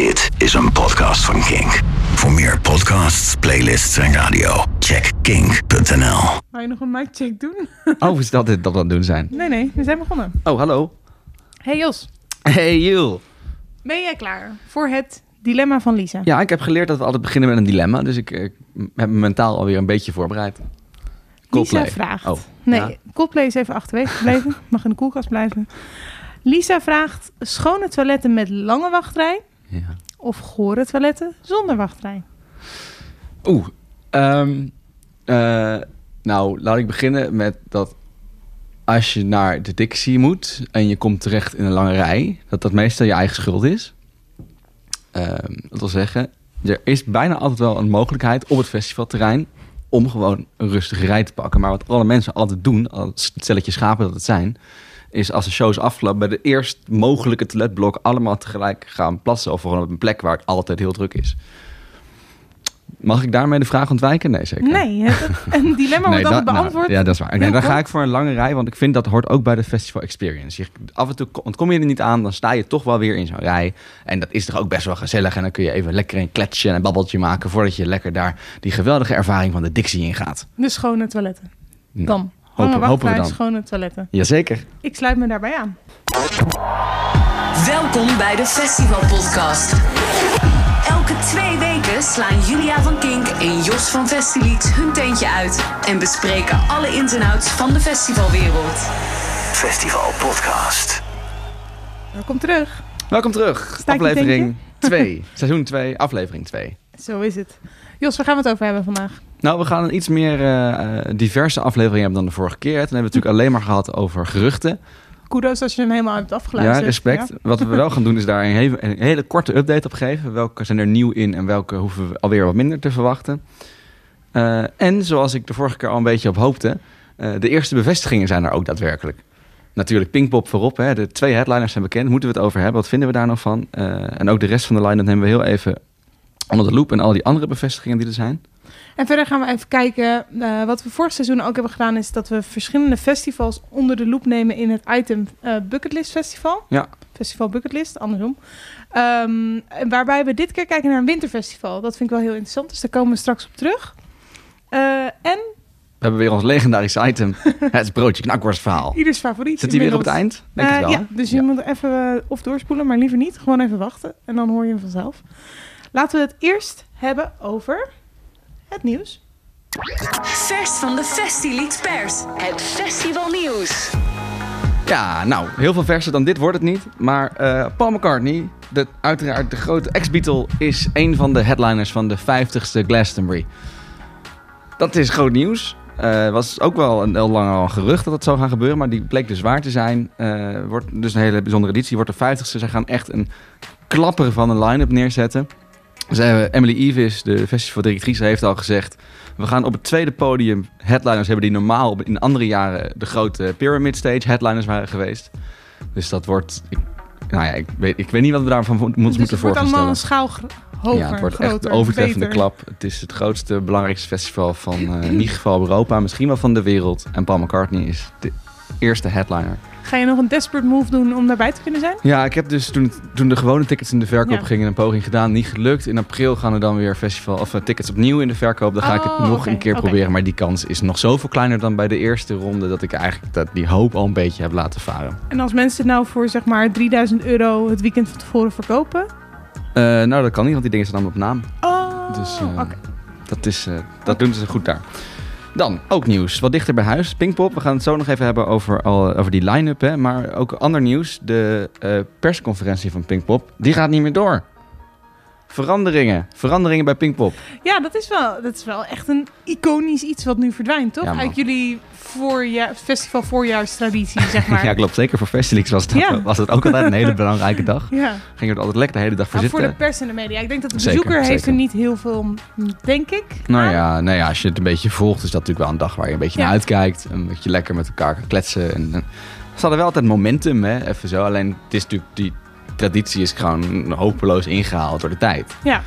Dit is een podcast van Kink. Voor meer podcasts, playlists en radio, check kink.nl. Ga je nog een mic-check doen? Oh, is dat dit dat we aan het doen zijn? Nee, nee, we zijn begonnen. Oh, hallo. Hey Jos, Hey, Jul. ben jij klaar voor het dilemma van Lisa? Ja, ik heb geleerd dat we altijd beginnen met een dilemma. Dus ik, eh, heb me mentaal alweer een beetje voorbereid. Coldplay. Lisa vraagt. Oh, nee, ja. Coldplay is even achterwege gebleven. Mag in de koelkast blijven. Lisa vraagt: schone toiletten met lange wachtrij Ja. of gore toiletten zonder wachtrij? Oeh. ehm, eh, nou, laat ik beginnen met dat als je naar de dictie moet en je komt terecht in een lange rij, dat dat meestal je eigen schuld is. Ehm, dat wil zeggen, er is bijna altijd wel een mogelijkheid op het festivalterrein om gewoon een rustige rij te pakken. Maar wat alle mensen altijd doen, als stelletje schapen dat het zijn, is als de show is afgelopen, bij de eerst mogelijke toiletblok allemaal tegelijk gaan plassen of gewoon op een plek waar het altijd heel druk is. Mag ik daarmee de vraag ontwijken? Nee, zeker. Nee, het, een dilemma wordt altijd nou, beantwoord. ja, dat is waar. Nee, dan ga ik voor een lange rij, want ik vind dat hoort ook bij de festival experience. Je, af en toe ontkom je er niet aan, dan sta je toch wel weer in zo'n rij. En dat is toch ook best wel gezellig. En dan kun je even lekker een kletsje en een babbeltje maken voordat je lekker daar die geweldige ervaring van de Dixie ingaat. De schone toiletten. Nou, Dan. Hopen- Lange hopen we dan. schone toiletten. Jazeker. Ik sluit me daarbij aan. Welkom bij de Festival Podcast. Elke twee weken slaan Julia van Kink en Jos van Festilied hun teentje uit en bespreken alle ins en outs van de festivalwereld. Festival Podcast. Welkom terug. Welkom terug. Sta ik je aflevering 2. Seizoen 2, aflevering 2. Zo is het. Jos, waar gaan we het over hebben vandaag? Nou, we gaan een iets meer eh, eh, diverse aflevering hebben dan de vorige keer. Toen hebben we het natuurlijk alleen maar gehad over geruchten. Kudos als je hem helemaal hebt Ja, afgeluisterd. respect. Ja. Wat we wel gaan doen is daar een hele, een hele korte update op geven. Welke zijn er nieuw in en welke hoeven we alweer wat minder te verwachten. Eh, en zoals ik de vorige keer al een beetje op hoopte, de eerste bevestigingen zijn er ook daadwerkelijk. Natuurlijk Pinkpop voorop. Hè. De twee headliners zijn bekend. Moeten we het over hebben? Wat vinden we daar nog van? En ook de rest van de line-up nemen we heel even onder de loep. En al die andere bevestigingen die er zijn. En verder gaan we even kijken. eh, wat we vorig seizoen ook hebben gedaan, is dat we verschillende festivals onder de loep nemen in het item eh, Bucketlist Festival. Ja. Festival Bucketlist, andersom. En waarbij we dit keer kijken naar een winterfestival. Dat vind ik wel heel interessant, dus daar komen we straks op terug. Eh, en We hebben weer ons legendarische item. het broodje knakworst verhaal. ieders favoriet. Zit die weer op het eind? Denk wel. ja, dus je moet even of doorspoelen, maar liever niet. Gewoon even wachten en dan hoor je hem vanzelf. Laten we het eerst hebben over het nieuws. Vers van de Festilied Pers, het festivalnieuws. Ja, nou, heel veel verser dan dit wordt het niet. Maar eh, Paul McCartney, de, uiteraard de grote ex-Beatle, is een van de headliners van de 50ste Glastonbury. Dat is groot nieuws. Eh was ook wel een heel lang al een gerucht dat het zou gaan gebeuren, maar die bleek dus waar te zijn. Eh, wordt dus een hele bijzondere editie. Wordt de 50ste. Ze gaan echt een klapper van een line-up neerzetten. Hebben, Emily Evis, de festivaldirectrice, heeft al gezegd... we gaan op het tweede podium headliners hebben... die normaal in andere jaren de grote Pyramid Stage headliners waren geweest. Dus dat wordt... Ik, nou ja, ik weet, ik weet niet wat we daarvan mo- moeten dus moeten het wordt allemaal een voorstellen. schaal hoger, Ja, het wordt groter, echt de overtreffende beter. klap. Het is het grootste, belangrijkste festival van eh, in ieder geval Europa, misschien wel van de wereld. En Paul McCartney is de eerste headliner. Ga je nog een desperate move doen om daarbij te kunnen zijn? Ja, ik heb dus toen, toen de gewone tickets in de verkoop Ja. gingen een poging gedaan. Niet gelukt. In april gaan er dan weer festival of eh, tickets opnieuw in de verkoop. Dan ga ik het Oh, nog een keer proberen. Maar die kans is nog zoveel kleiner dan bij de eerste ronde. Dat ik eigenlijk dat, die hoop al een beetje heb laten varen. En als mensen het nou voor zeg maar 3000 euro het weekend van tevoren verkopen? Eh, nou, dat kan niet, want die dingen staan allemaal op naam. Oh, Dus eh, oké. dat, is, dat doen ze goed daar. Dan, ook nieuws. Wat dichter bij huis. Pinkpop. We gaan het zo nog even hebben over, al, over die line-up. Hè. Maar ook ander nieuws. De eh, persconferentie van Pinkpop. Die gaat niet meer door. Veranderingen. Veranderingen bij Pinkpop. Ja, dat is, wel, dat is wel echt een iconisch iets wat nu verdwijnt, toch? Ja. Uit jullie voorjaar, festival voorjaarstraditie, zeg maar. Ja, klopt. Zeker voor Festilix was, dat, Ja. was het ook altijd een hele belangrijke dag. Ja. Ging er altijd lekker de hele dag voor voor zitten. de pers en de media. Ik denk dat de Zeker, bezoeker heeft er niet heel veel, denk ik. Nou aan. ja, nou ja, als je het een beetje volgt, is dat natuurlijk wel een dag waar je een beetje naar uitkijkt. Een beetje lekker met elkaar kan kletsen. En, en, ze hadden wel altijd momentum, hè, even zo. Alleen het is natuurlijk, die traditie is gewoon hopeloos ingehaald door de tijd. Ja.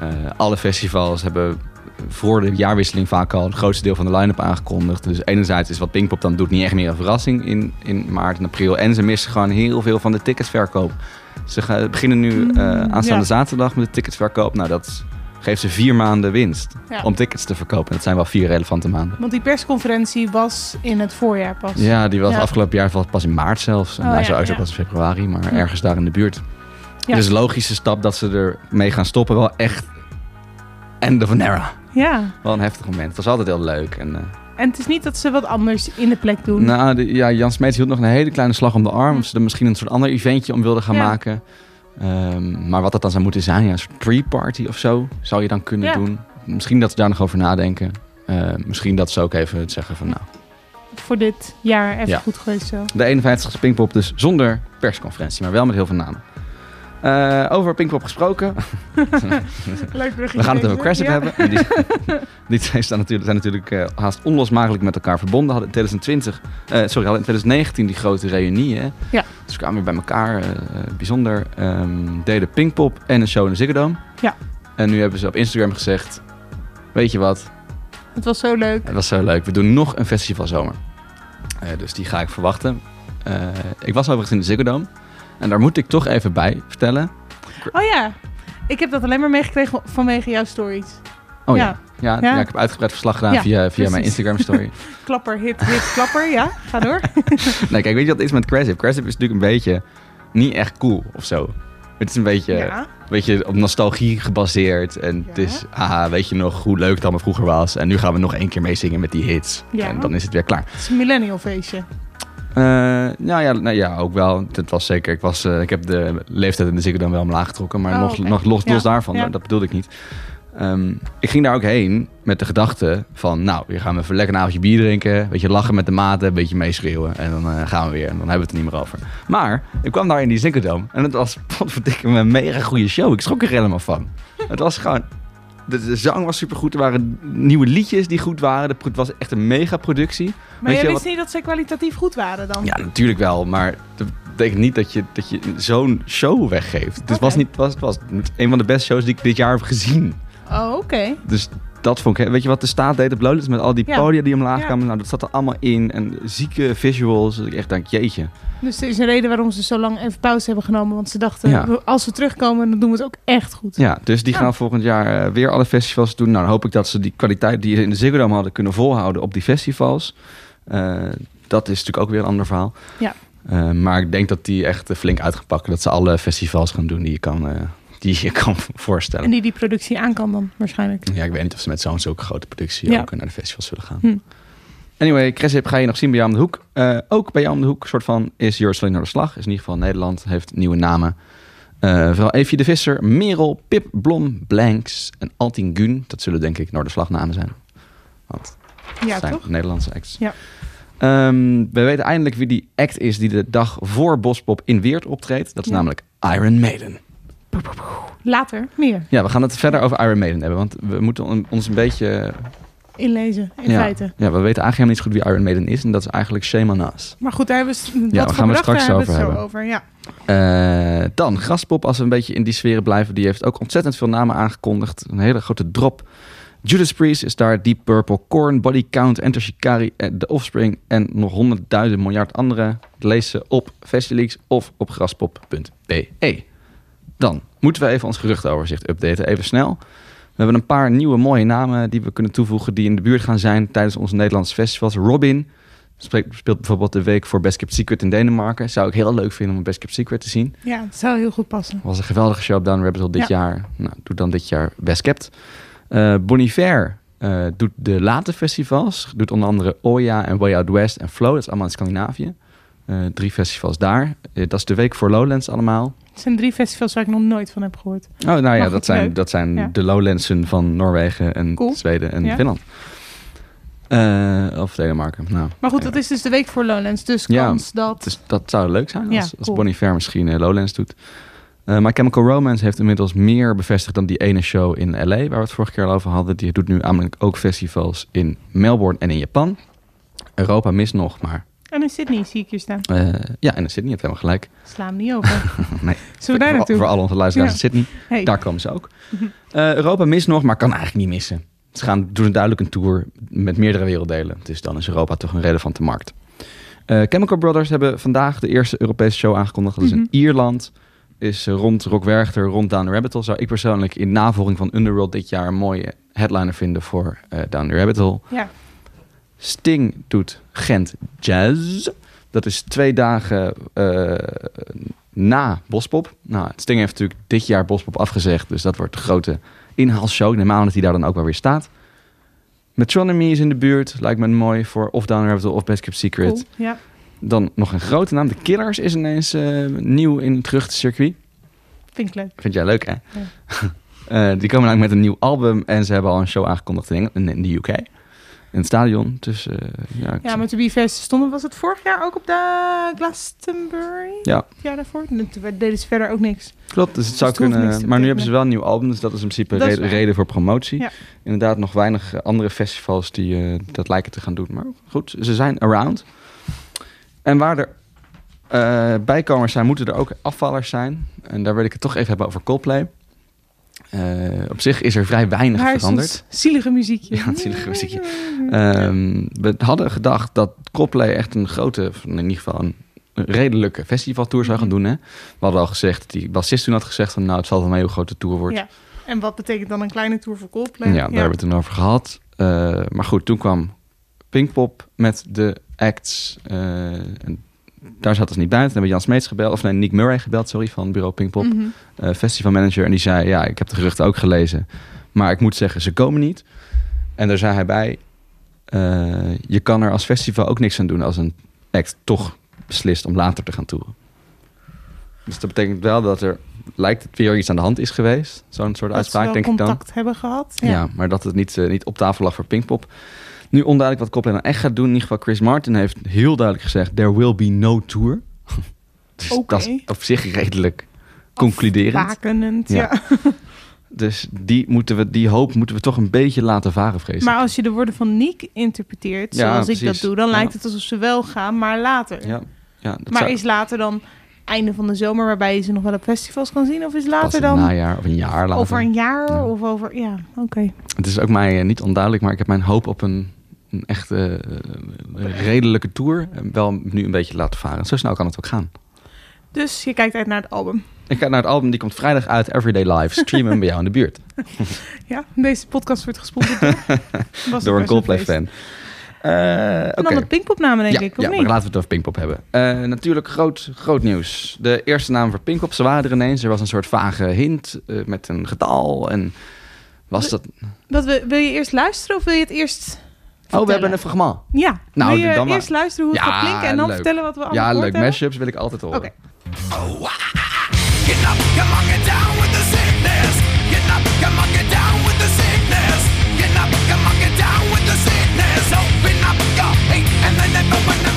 Eh, alle festivals hebben voor de jaarwisseling vaak al het grootste deel van de line-up aangekondigd. Dus enerzijds is wat Pinkpop dan doet niet echt meer een verrassing in, in maart en april. En ze missen gewoon heel veel van de ticketsverkoop. Ze gaan, beginnen nu Mm, eh, aanstaande ja. zaterdag met de ticketsverkoop. Nou, dat geeft ze vier maanden winst Ja. om tickets te verkopen. Dat zijn wel vier relevante maanden. Want die persconferentie was in het voorjaar pas. Ja, die was Ja. afgelopen jaar pas in maart zelfs. En Oh, hij zou uit pas in februari, maar Ja. ergens daar in de buurt. Dus logische stap dat ze er mee gaan stoppen. Wel echt end of an era. Ja. Wel een heftig moment. Het was altijd heel leuk. En, eh, En het is niet dat ze wat anders in de plek doen. nou, de- ja, Jan Smeets hield nog een hele kleine slag om de arm. Of ze er misschien een soort ander eventje om wilden gaan maken. Ehm, maar wat dat dan zou moeten zijn, ja, een soort pre-party of zo, zou je dan kunnen Ja. doen. Misschien dat ze daar nog over nadenken. Eh, misschien dat ze ook even zeggen van nou, Voor dit jaar even Ja. goed geweest zo. de 51ste Pinkpop dus zonder persconferentie, maar wel met heel veel namen. Eh, over Pinkpop gesproken. Leuk We gaan het over Craship hebben. En Die, die twee staan natuurlijk, zijn natuurlijk eh, haast onlosmakelijk met elkaar verbonden. Hadden in 2020, eh, sorry, hadden in 2019 die grote reunie. Hè? Ja. Dus kwamen weer bij elkaar. bijzonder. Ehm, deden Pinkpop en een show in de Ziggo Dome. Ja. En nu hebben ze op Instagram gezegd... Weet je wat? Het was zo leuk. Het was zo leuk. We doen nog een festivalzomer. Dus die ga ik verwachten. Ik was overigens in de Ziggo Dome. En daar moet ik toch even bij vertellen. Oh ja. Ik heb dat alleen maar meegekregen vanwege jouw stories. Oh ja. Ja. Ja, Ja. ja, ik heb uitgebreid verslag gedaan via, via mijn. Instagram story. Klapper, hit, hit, klapper. Ja, ga door. nee, kijk, weet je wat is met Craship? Craship is natuurlijk een beetje niet echt cool of zo. Het is een beetje, Ja. een beetje op nostalgie gebaseerd. En Ja. het is, ah, weet je nog hoe leuk het allemaal vroeger was. En nu gaan we nog één keer meezingen met die hits. Ja. En dan is het weer klaar. Het is een millennial feestje. Eh, nou ja, nou ja, ook wel. Het was zeker, ik, was, eh, ik heb de leeftijd in de dan wel omlaag getrokken. Maar Oh, nog, nog los, Ja, daarvan, ja. dat bedoelde ik niet. Ehm, ik ging daar ook heen met de gedachte van... nou, hier gaan we even lekker een avondje bier drinken. Een beetje lachen met de maten, een beetje meeschreeuwen. En dan eh, gaan we weer. En dan hebben we het er niet meer over. Maar ik kwam daar in die Ziggo Dome. En het was, potverdikke een mega goede show. Ik schrok er helemaal van. Het was gewoon... De, de zang was supergoed. Er waren nieuwe liedjes die goed waren. Het was echt een mega productie. Maar Weet jij je wist niet dat ze kwalitatief goed waren dan? Ja, natuurlijk wel, maar dat betekent niet dat je, dat je zo'n show weggeeft. Het Oké. was, niet, was, het was een van de beste shows die ik dit jaar heb gezien. Oh, oké. Dus dat vond ik... Weet je wat de staat deed op Lowlands met al die Ja. podia die omlaag Ja. kwamen? Nou, dat zat er allemaal in. En zieke visuals. Dat ik echt denk, jeetje. Dus er is een reden waarom ze zo lang even pauze hebben genomen. Want ze dachten, Ja. als we terugkomen, dan doen we het ook echt goed. Ja, dus die gaan volgend jaar eh, weer alle festivals doen. Nou, dan hoop ik dat ze die kwaliteit die ze in de Ziggo Dome hadden kunnen volhouden op die festivals. Eh, dat is natuurlijk ook weer een ander verhaal. Ja. Eh, maar ik denk dat die echt flink uit gaan pakken. Dat ze alle festivals gaan doen die je kan, die je kan voorstellen. En die die productie aan kan dan waarschijnlijk. Ja, ik weet niet of ze met zo'n zulke grote productie Ja. ook naar de festivals zullen gaan. Hm. Anyway, Cressip ga je nog zien bij jou om de hoek. Eh, ook bij jou om de hoek, soort van, is Jurslin naar de slag. Is in ieder geval Nederland, heeft nieuwe namen. Eh vooral Evie de Visser, Merel, Pip, Blom, Blanks en Altin Gun. Dat zullen denk ik Noorderslagnamen zijn. Want Ja, zijn toch? Nederlandse acts. Ja. Ehm, we weten eindelijk wie die act is die de dag voor Bospop in Weert optreedt. Dat is Ja. namelijk Iron Maiden. Later, meer. Ja, we gaan het verder over Iron Maiden hebben. Want we moeten on- ons een beetje Inlezen, in ja, feite. Ja, we weten eigenlijk helemaal niet goed wie Iron Maiden is. En dat is eigenlijk on Us. Maar goed, daar hebben we, daar voor gaan we straks over hebben we zo over. Ja. Eh, dan, Graspop, als we een beetje in die sferen blijven. Die heeft ook ontzettend veel namen aangekondigd. Een hele grote drop. Judas Priest is daar. Deep Purple, Korn, Body Count, Enter Shikari, eh, The Offspring... en nog honderdduizend miljard andere. Lees ze op Festileaks of op graspop.be. Dan moeten we even ons geruchtenoverzicht updaten. Even snel. We hebben een paar nieuwe mooie namen die we kunnen toevoegen... die in de buurt gaan zijn tijdens onze Nederlandse festivals. Robin speelt bijvoorbeeld de week voor Best Kept Secret in Denemarken. Zou ik heel leuk vinden om Best Kept Secret te zien. ja, zou heel goed passen. Was een geweldige show op Down Rabbit Hole dit Ja. jaar. Nou, doet dan dit jaar Best Kept. Eh Bon Iver eh, doet de late festivals. Doet onder andere Oya en Way Out West en Flow. Dat is allemaal in Scandinavië. Eh, drie festivals daar. Eh, dat is de week voor Lowlands allemaal. Het zijn drie festivals waar ik nog nooit van heb gehoord. Oh, nou ja, dat zijn, leuk. dat zijn Ja. de Lowlandsen van Noorwegen en Cool. Zweden en Ja. Finland. Eh, of Denemarken. Nou, Maar goed, dat is dus de week voor Lowlands. Dus Ja, kans dat... Dus dat zou leuk zijn als, cool. Bonnie Fair misschien Lowlands doet. My Chemical Romance heeft inmiddels meer bevestigd dan die ene show in LA, waar we het vorige keer al over hadden. Die doet nu namelijk ook festivals in Melbourne en in Japan. Europa mist nog, maar En in Sydney zie ik hier staan. eh, ja, en in Sydney, je hebt helemaal gelijk. Sla hem niet over. Nee, Zullen we daar voor, naartoe? voor al onze luisteraars Ja. in Sydney, Hey. daar komen ze ook. Eh, Europa mist nog, maar kan eigenlijk niet missen. Ze gaan doen duidelijk een tour met meerdere werelddelen. Dus dan is Europa toch een relevante markt. Eh, Chemical Brothers hebben vandaag de eerste Europese show aangekondigd. Dat is Mhm. in Ierland. is rond Rock Werchter, rond Down the Rabbit Hole. Zou ik persoonlijk in navolging van Underworld dit jaar een mooie headliner vinden voor Down the Rabbit Hole. Ja. Sting doet Gent Jazz. Dat is twee dagen eh, na Bospop. Nou, Sting heeft natuurlijk dit jaar Bospop afgezegd. Dus dat wordt de grote inhaalshow. Ik neem aan dat hij daar dan ook wel weer staat. Metronomy is in de buurt. Lijkt me mooi voor of Down Rabbit of Best Kept Secret. Cool. Ja. Dan nog een grote naam. De Killers is ineens eh, nieuw in het geruchtencircuit. Vind ik leuk. Vind jij leuk, hè? Eh, die komen namelijk met een nieuw album. En ze hebben al een show aangekondigd in, Engeland, in, in de UK. In het stadion. Dus eh, ja, Ja, maar To Be Fair, ze stonden, was het vorig jaar ook op de Glastonbury? Ja. Het jaar daarvoor? En Toen deden ze verder ook niks. Klopt, dus het zou het kunnen. Maar nu hebben ze wel een nieuw album, dus dat is in principe is reden, voor promotie. Ja. Inderdaad, nog weinig eh, andere festivals die eh, dat lijken te gaan doen. Maar goed, ze zijn around. En waar er bijkomers zijn, moeten er ook afvallers zijn. En daar wil ik het toch even hebben over Coldplay. Eh, op zich is er vrij weinig veranderd. zielige muziekje? Ja, zielige muziekje. Ehm, we hadden gedacht dat Coldplay echt een grote, in ieder geval een redelijke festivaltour zou gaan doen. Hè? We hadden al gezegd, die bassist toen had gezegd van nou het zal wel mee hoe groot de tour wordt. Ja. En wat betekent dan een kleine tour voor Coldplay? Ja, daar hebben we het toen over gehad. Eh, maar goed, toen kwam Pinkpop met de acts. eh, en daar zat dus niet bij. Toen hebben we Jan Smeets gebeld, of nee, Nick Murray gebeld, sorry, van bureau Pinkpop. Mhm. eh, festivalmanager. En die zei, ja, ik heb de geruchten ook gelezen. Maar ik moet zeggen, ze komen niet. En daar zei hij bij, eh, je kan er als festival ook niks aan doen als een act toch beslist om later te gaan toeren. Dus dat betekent wel dat er, lijkt het weer iets aan de hand is geweest. Zo'n soort Dat uitspraak, denk ik dan. contact hebben gehad. Ja. maar dat het niet, eh, niet op tafel lag voor Pinkpop. Nu onduidelijk wat Coldplay nou echt gaat doen. In ieder geval Chris Martin heeft heel duidelijk gezegd... there will be no tour. dus dat is op zich redelijk concluderend. Wakenend, Ja. ja. Dus die, moeten we, die hoop moeten we toch een beetje laten varen, vrees ik. Maar als je de woorden van Nick interpreteert, Ja, zoals ik dat doe, dan Ja. lijkt het alsof ze wel gaan, maar later. Ja, ja, dat maar zou- is later dan einde van de zomer, waarbij je ze nog wel op festivals kan zien? Of is later een dan najaar of een jaar later. over een jaar? Ja. Of over, ja, oké. Het is ook mij eh, niet onduidelijk, maar ik heb mijn hoop op een, een echte eh, redelijke tour eh, wel nu een beetje laten varen. Zo snel kan het ook gaan. Dus je kijkt uit naar het album. Ik kijk naar het album, die komt vrijdag uit, Everyday Live. Stream hem bij jou in de buurt. Ja, deze podcast wordt gesponsord door, Door een best Coldplay feest. fan. Eh En dan de Pinkpop-namen, denk Ja, ik, of ja maar laten we het over Pinkpop hebben. Natuurlijk groot, groot nieuws. De eerste naam voor Pinkpop, ze waren er ineens. Er was een soort vage hint met een getal. En was dat... Dat we, wil je eerst luisteren of wil je het eerst Oh, we vertellen? hebben een fragment. Ja, Nou, wil je dan maar. eerst luisteren hoe het Ja, gaat klinken en dan leuk. vertellen wat we allemaal Ja, leuk. hebben? Mashups wil ik altijd horen. Oké. Get up, come on, get down with the sickness. Get up, come on, get down with the sickness. Get up, come on, get down with the sickness. Open up your hate and then open the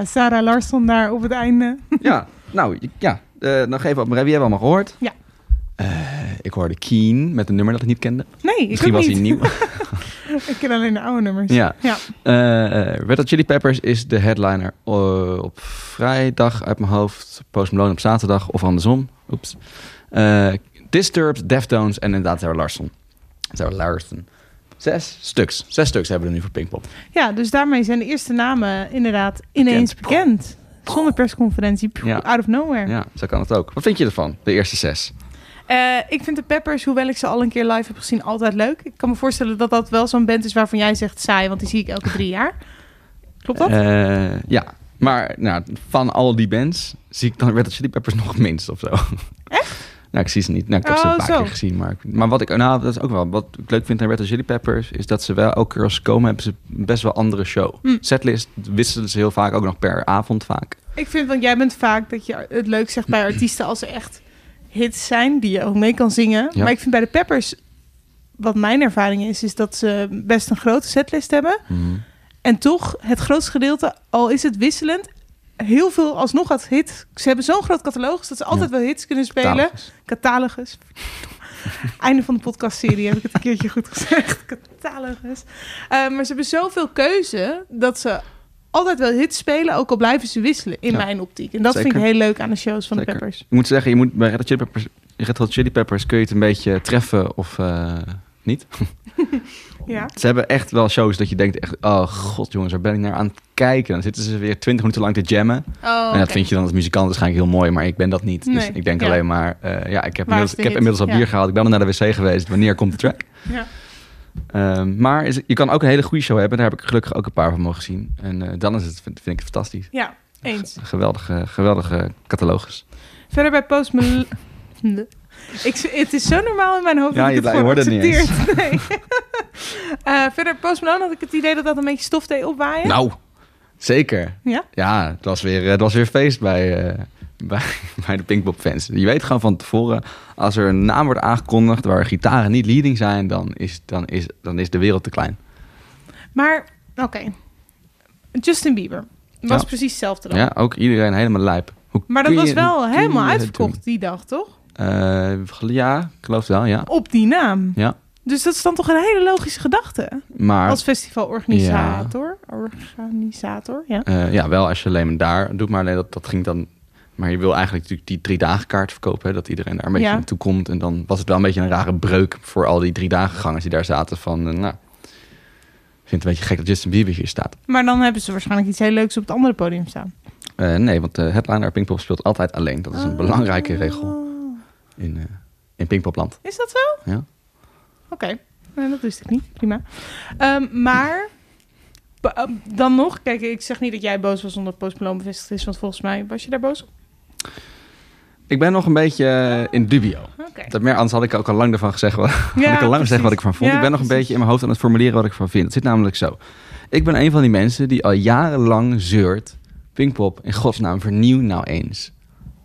Ja, Sarah Larsson daar op het einde. Ja, nou, ja. eh nog even op Wie hebben we allemaal gehoord? Ja. Eh, ik hoorde Keen met een nummer dat ik niet kende. Nee, ik Misschien was niet. hij nieuw. ik ken alleen de oude nummers. Ja. ja. Red Hot Chili Peppers is de headliner op vrijdag uit mijn hoofd. Post Malone op zaterdag of andersom. Oeps. Disturbed, Deftones en inderdaad Sarah Larson. Sarah Larson. Zes stuks. Zes stuks hebben we er nu voor Pinkpop. Ja, dus daarmee zijn de eerste namen inderdaad ineens bekend. Zonder persconferentie, Ja. out of nowhere. Ja, zo kan het ook. Wat vind je ervan, de eerste zes? Eh, ik vind de Peppers, hoewel ik ze al een keer live heb gezien, altijd leuk. Ik kan me voorstellen dat dat wel zo'n band is waarvan jij zegt saai, want die zie ik elke drie jaar. Klopt dat? Eh, ja, maar nou, van al die bands zie ik dan Red Hot Chili Peppers nog het minst of zo. Echt? Nou, ik zie ze niet. Nou, ik heb ze Oh, een paar zo. keer gezien. Maar, maar wat ik, nou, dat is ook wel. Wat ik leuk vind aan Red Hot Chili Peppers is dat ze wel elke keer als ze komen hebben ze best wel andere show. Hm. Setlist wisselen ze heel vaak ook nog per avond vaak. Ik vind, want jij bent vaak dat je het leuk zegt bij artiesten als er echt hits zijn die je ook mee kan zingen. Ja. Maar ik vind bij de Peppers, wat mijn ervaring is, is dat ze best een grote setlist hebben. En toch, het grootste gedeelte, al is het wisselend, heel veel alsnog had hit. Ze hebben zo'n groot catalogus dat ze altijd wel hits kunnen spelen. Catalogus. Catalogus. Einde van de podcastserie heb ik het een keertje goed gezegd. Catalogus. Eh, maar ze hebben zoveel keuze dat ze altijd wel hits spelen, ook al blijven ze wisselen in Ja. mijn optiek. En dat vind ik heel leuk aan de shows van Zeker. de Peppers. Ik moet zeggen, je moet bij Red Hot Chili Peppers, Red Hot Chili Peppers kun je het een beetje treffen of eh, niet. Ja. Ze hebben echt wel shows dat je denkt echt, oh god jongens, waar ben ik naar aan het kijken? Dan zitten ze weer twintig minuten lang te jammen. Oh, En dat vind je dan als muzikant waarschijnlijk heel mooi, maar ik ben dat niet. Dus ik denk ja. alleen maar, eh, ja, ik heb, inmiddels, ik heb inmiddels al bier gehaald. Ik ben al naar de wc geweest. Wanneer komt de track? Ja. Ehm, maar is, je kan ook een hele goede show hebben. Daar heb ik gelukkig ook een paar van mogen zien. En eh, dan is het, vind, vind ik het fantastisch. ja, eens. Een geweldige, geweldige catalogus. Verder bij Post Malone... Ik, het is zo normaal in mijn hoofd Ja, dat ik je- het gewoon hoort niet eens. Nee. Eh, verder Post Malone had ik het idee dat dat een beetje stof deed opwaaien. Nou, zeker. Ja? Ja, het was weer, het was weer feest bij, eh, bij, bij de Pinkpop fans. Je weet gewoon van tevoren, als er een naam wordt aangekondigd waar gitaren niet leading zijn, dan is, dan is, dan is de wereld te klein. Maar, oké. Justin Bieber. Was Ja. precies hetzelfde dan. Ja, ook iedereen helemaal lijp. Hoe Maar dat was je- wel helemaal uitverkocht die dag, toch? Eh, ja, ik geloof het wel, ja. Op die naam. Ja, Dus dat is dan toch een hele logische gedachte? maar Als festivalorganisator. Organisator, ja. eh, ja, wel als je alleen maar daar doet, maar alleen dat, dat ging dan... Maar je wil eigenlijk natuurlijk die drie dagen kaart verkopen, hè, dat iedereen daar een beetje Ja. naartoe komt. En dan was het wel een beetje een rare breuk voor al die drie dagen gangers die daar zaten van, eh, nou... Ik vind het een beetje gek dat Justin Bieber hier staat. Maar dan hebben ze waarschijnlijk iets heel leuks op het andere podium staan. Nee, want de headliner Pinkpop speelt altijd alleen. Dat is een belangrijke Oh. regel in, eh in Pinkpopland. Is dat zo? Ja. Oké, Nee, dat wist ik niet. Prima. Ehm, maar ehm, dan nog, kijk, ik zeg niet dat jij boos was omdat Post Malone bevestigd is, want volgens mij was je daar boos op. Ik ben nog een beetje eh, in dubio. Oké. Dat meer, anders had ik ook al lang ervan gezegd, wat, had ik al lang gezegd wat ik ervan vond. Ja, ik ben nog een precies. beetje in mijn hoofd aan het formuleren wat ik ervan vind. Het zit namelijk zo. Ik ben een van die mensen die al jarenlang zeurt... Pinkpop, in godsnaam, vernieuw nou eens.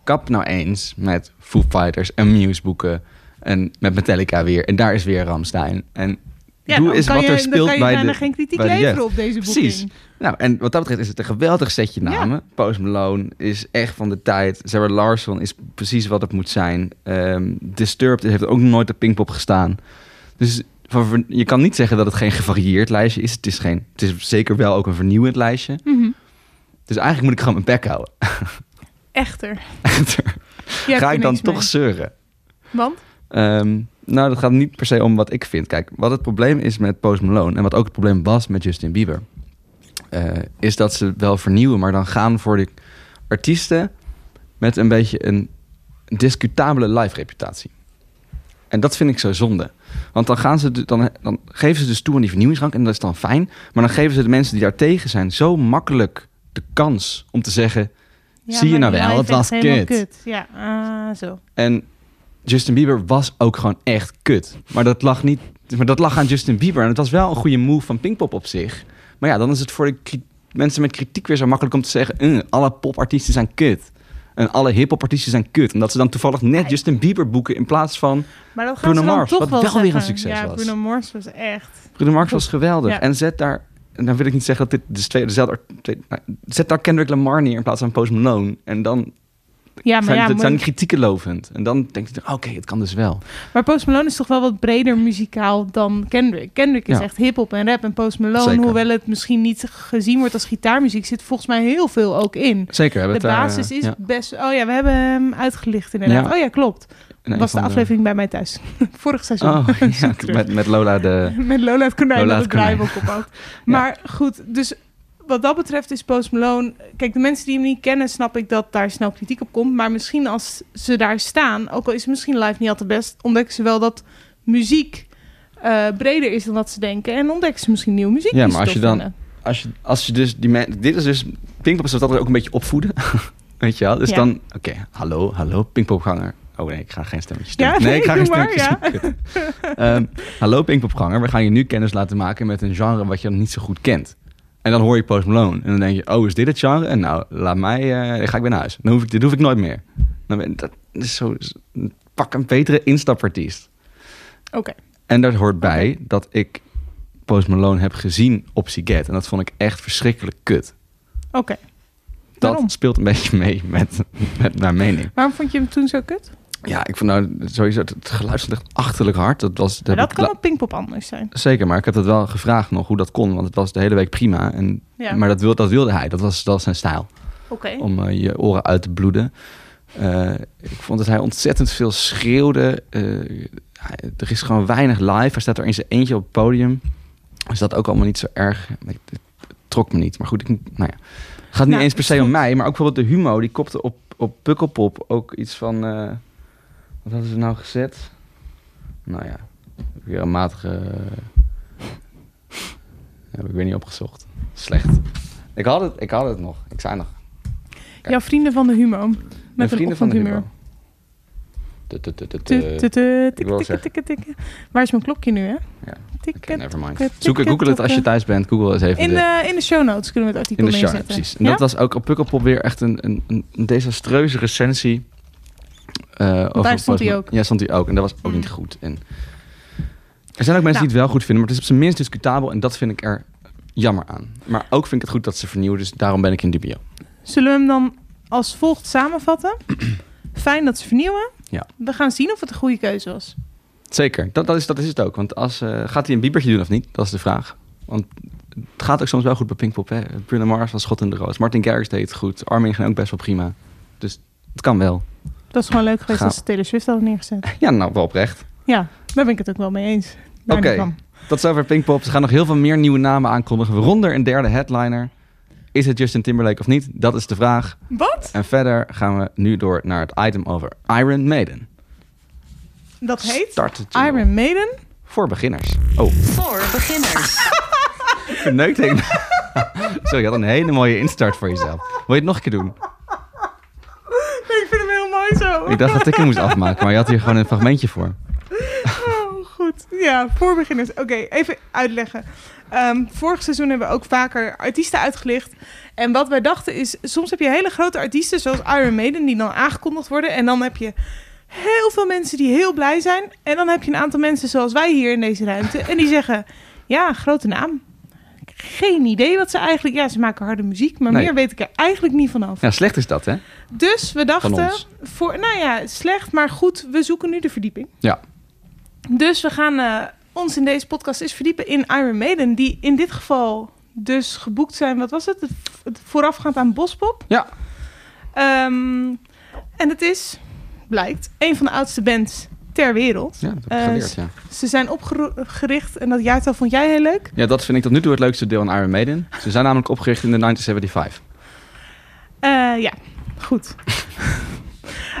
Kap nou eens met Foo Fighters en Muse boeken... en met Metallica weer. En daar is weer Ramstein. En Ja, doe dan kan wat je, er dan speelt kan je bij de, geen kritiek bij de leveren op deze boeking. Precies. Nou, en wat dat betreft is het een geweldig setje Ja. namen. Post Malone is echt van de tijd. Sarah Larson is precies wat het moet zijn. Ehm, Disturbed heeft ook nooit op Pinkpop gestaan. Dus van- je kan niet zeggen dat het geen gevarieerd lijstje is. Het is, geen, het is zeker wel ook een vernieuwend lijstje. Mhm. Dus eigenlijk moet ik gewoon mijn bek houden. Echter. Ga ik dan toch mee. zeuren? Want? Ehm, nou, dat gaat niet per se om wat ik vind. Kijk, wat het probleem is met Post Malone... en wat ook het probleem was met Justin Bieber... eh, is dat ze wel vernieuwen... maar dan gaan voor de artiesten... met een beetje een discutabele live-reputatie. En dat vind ik zo zonde. Want dan, gaan ze, dan, dan geven ze dus toe aan die vernieuwingsdrang... en dat is dan fijn. Maar dan geven ze de mensen die daar tegen zijn... zo makkelijk de kans om te zeggen... Ja, Zie je nou wel, het was kut. Ja, ah, zo. En Justin Bieber was ook gewoon echt kut. Maar dat lag niet. Maar dat lag aan Justin Bieber. En het was wel een goede move van Pinkpop op zich. Maar ja, dan is het voor de mensen met kritiek weer zo makkelijk om te zeggen: "Eh, alle popartiesten zijn kut. En alle hip-hop-artiesten zijn kut. En dat ze dan toevallig net Justin Bieber boeken in plaats van Maar Bruno Mars, toch wat wel wel weer een succes ja, was. Bruno Mars was echt... Bruno Mars was geweldig. Ja. En zet daar. En dan wil ik niet zeggen dat dit de twee, dezelfde. twee- nou, zet daar Kendrick Lamar neer in plaats van Post Malone. En dan Ja, maar zijn, ja, het maar, zijn die kritieken lovend. En dan denk je: oké, het kan dus wel. maar Post Malone is toch wel wat breder muzikaal dan Kendrick. Kendrick is Ja. echt hip-hop en rap. En Post Malone, Zeker. hoewel het misschien niet gezien wordt als gitaarmuziek, zit volgens mij heel veel ook in. Zeker. hebben De daar, basis eh, is ja. best... Oh ja, we hebben hem uitgelicht inderdaad. Oh ja, klopt. Was de aflevering bij mij thuis. Vorig seizoen. Oh, ja, met, met Lola de... Met Lola het konijn Lola dat het draaiboek op had. Maar goed, dus wat dat betreft is Post Malone... Kijk, de mensen die hem niet kennen, snap ik dat daar snel kritiek op komt. Maar misschien als ze daar staan, ook al is het misschien live niet altijd best... ontdekken ze wel dat muziek eh, breder is dan dat ze denken. En ontdekken ze misschien nieuwe muziek Ja, maar als je dan- vinden. Als je, als je dus die men, Dit is dus... Pinkpop is dat ook een beetje opvoeden. Weet je wel? Dus Ja. dan... Oké, hallo, hallo, Pinkpopganger. Oh nee, ik ga geen stemmetjes doen. Ja, nee, ik ga geen maar, stemmetjes doen. Kut. Ehm, hallo Pinkpopganger, we gaan je nu kennis laten maken met een genre wat je nog niet zo goed kent. En dan hoor je Post Malone. En dan denk je, oh, is dit het genre? En nou, laat mij... eh, dan ga ik weer naar huis. Dan hoef ik, dit hoef ik nooit meer. Dan ben, dat is zo... Pak een betere instapartiest. Oké. En daar hoort bij dat ik Post Malone heb gezien op Siget. En dat vond ik echt verschrikkelijk kut. Oké. Dat Waarom? speelt een beetje mee met, met mijn mening. Waarom vond je hem toen zo kut? Ja, ik vond nou sowieso het, het geluid stond echt achterlijk hard. Dat, was, Maar dat ik kan op Pinkpop anders zijn. Zeker, maar ik heb het wel gevraagd nog hoe dat kon. Want het was de hele week prima. En, Ja. Maar dat, wil, dat wilde hij. Dat was, dat was zijn stijl. Oké. Om eh, je oren uit te bloeden. Eh, ik vond dat hij ontzettend veel schreeuwde. Eh, er is gewoon weinig live. Hij staat er in zijn eentje op het podium. Dus dat ook allemaal niet zo erg. Het, trok me niet. Maar goed, ik, nou ja. Het gaat niet Nou, eens per se om mij. Maar ook bijvoorbeeld de Humo. Die kopte op, op Pukkelpop ook iets van... eh, wat hadden ze nou gezet? Nou ja, weer een matige... heb ik weer niet opgezocht. Slecht. Ik had het, ik had het nog. Ik zei nog. Jouw vrienden van de humo. Met Mijn vrienden van de ochtendhumeur. Humo. Tut, tut, tut, tut, Tu- tut. tu- tu- ik tikken, wil tikken, zeggen. tikken, tikken. Waar is mijn klokje nu, hè? Ja, Tikken, Oké, never mind. tikken, Zoek, Google het als je thuis bent. Google eens even In de, de, in de show notes kunnen we het artikel in de show. neerzetten. Precies. En Ja? dat was ook op Pukkelpop weer echt een, een, een- een desastreuze recensie. Over daar stond hij ook. Ja, stond hij ook. En dat was ook Mm. niet goed. En er zijn ook mensen die het wel goed vinden, maar het is op zijn minst discutabel. En dat vind ik er jammer aan. Maar ook vind ik het goed dat ze vernieuwen. Dus daarom ben ik in dubio. Zullen we hem dan als volgt samenvatten? Fijn dat ze vernieuwen. Ja. We gaan zien of het een goede keuze was. Zeker, dat, dat, is, dat is het ook. Want als, eh, gaat hij een biebertje doen of niet? Dat is de vraag. Want het gaat ook soms wel goed bij Pinkpop. Hè? Bruno Mars was schot in de roos. Martin Garrix deed het goed. Armin ging ook best wel prima. Dus het kan wel. Dat is gewoon leuk geweest Gaan- als ze Taylor Swift hadden neergezet. Ja, nou, wel oprecht. Ja, daar ben ik het ook wel mee eens. Oké. van. Tot zover Pinkpop. Ze gaan nog heel veel meer nieuwe namen aankondigen. Waaronder een derde headliner. Is het Justin Timberlake of niet? Dat is de vraag. Wat? En verder gaan we nu door naar het item over Iron Maiden. Dat heet Start. Iron Maiden. Voor beginners. Oh, Voor beginners. verneukt. Sorry, je had een hele mooie instart voor jezelf. Wil je het nog een keer doen? Nee, ik vind hem mooi zo. Ik dacht dat ik hem moest afmaken, maar je had hier gewoon een fragmentje voor. Oh, goed. Ja, voor beginners. Oké, even uitleggen. Ehm, vorig seizoen hebben we ook vaker artiesten uitgelicht. En wat wij dachten is, soms heb je hele grote artiesten zoals Iron Maiden die dan aangekondigd worden. En dan heb je heel veel mensen die heel blij zijn. En dan heb je een aantal mensen zoals wij hier in deze ruimte. En die zeggen, ja, grote naam. Geen idee wat ze eigenlijk... Ja, ze maken harde muziek, maar Nee. meer weet ik er eigenlijk niet vanaf. Ja, slecht is dat, hè? Dus we dachten, voor, nou ja, slecht, maar goed, we zoeken nu de verdieping. Ja. Dus we gaan eh, ons in deze podcast eens verdiepen in Iron Maiden, die in dit geval dus geboekt zijn. Wat was het? Het, het voorafgaand aan Bospop. Ja. Ehm, en het is, blijkt, een van de oudste bands ter wereld. Ja, dat heb ik Eh, geleerd, ja. Ze zijn opgericht en dat jaartal vond jij heel leuk. Ja, dat vind ik tot nu toe het leukste deel aan Iron Maiden. Ze zijn namelijk opgericht in de 1975. Eh, ja, goed.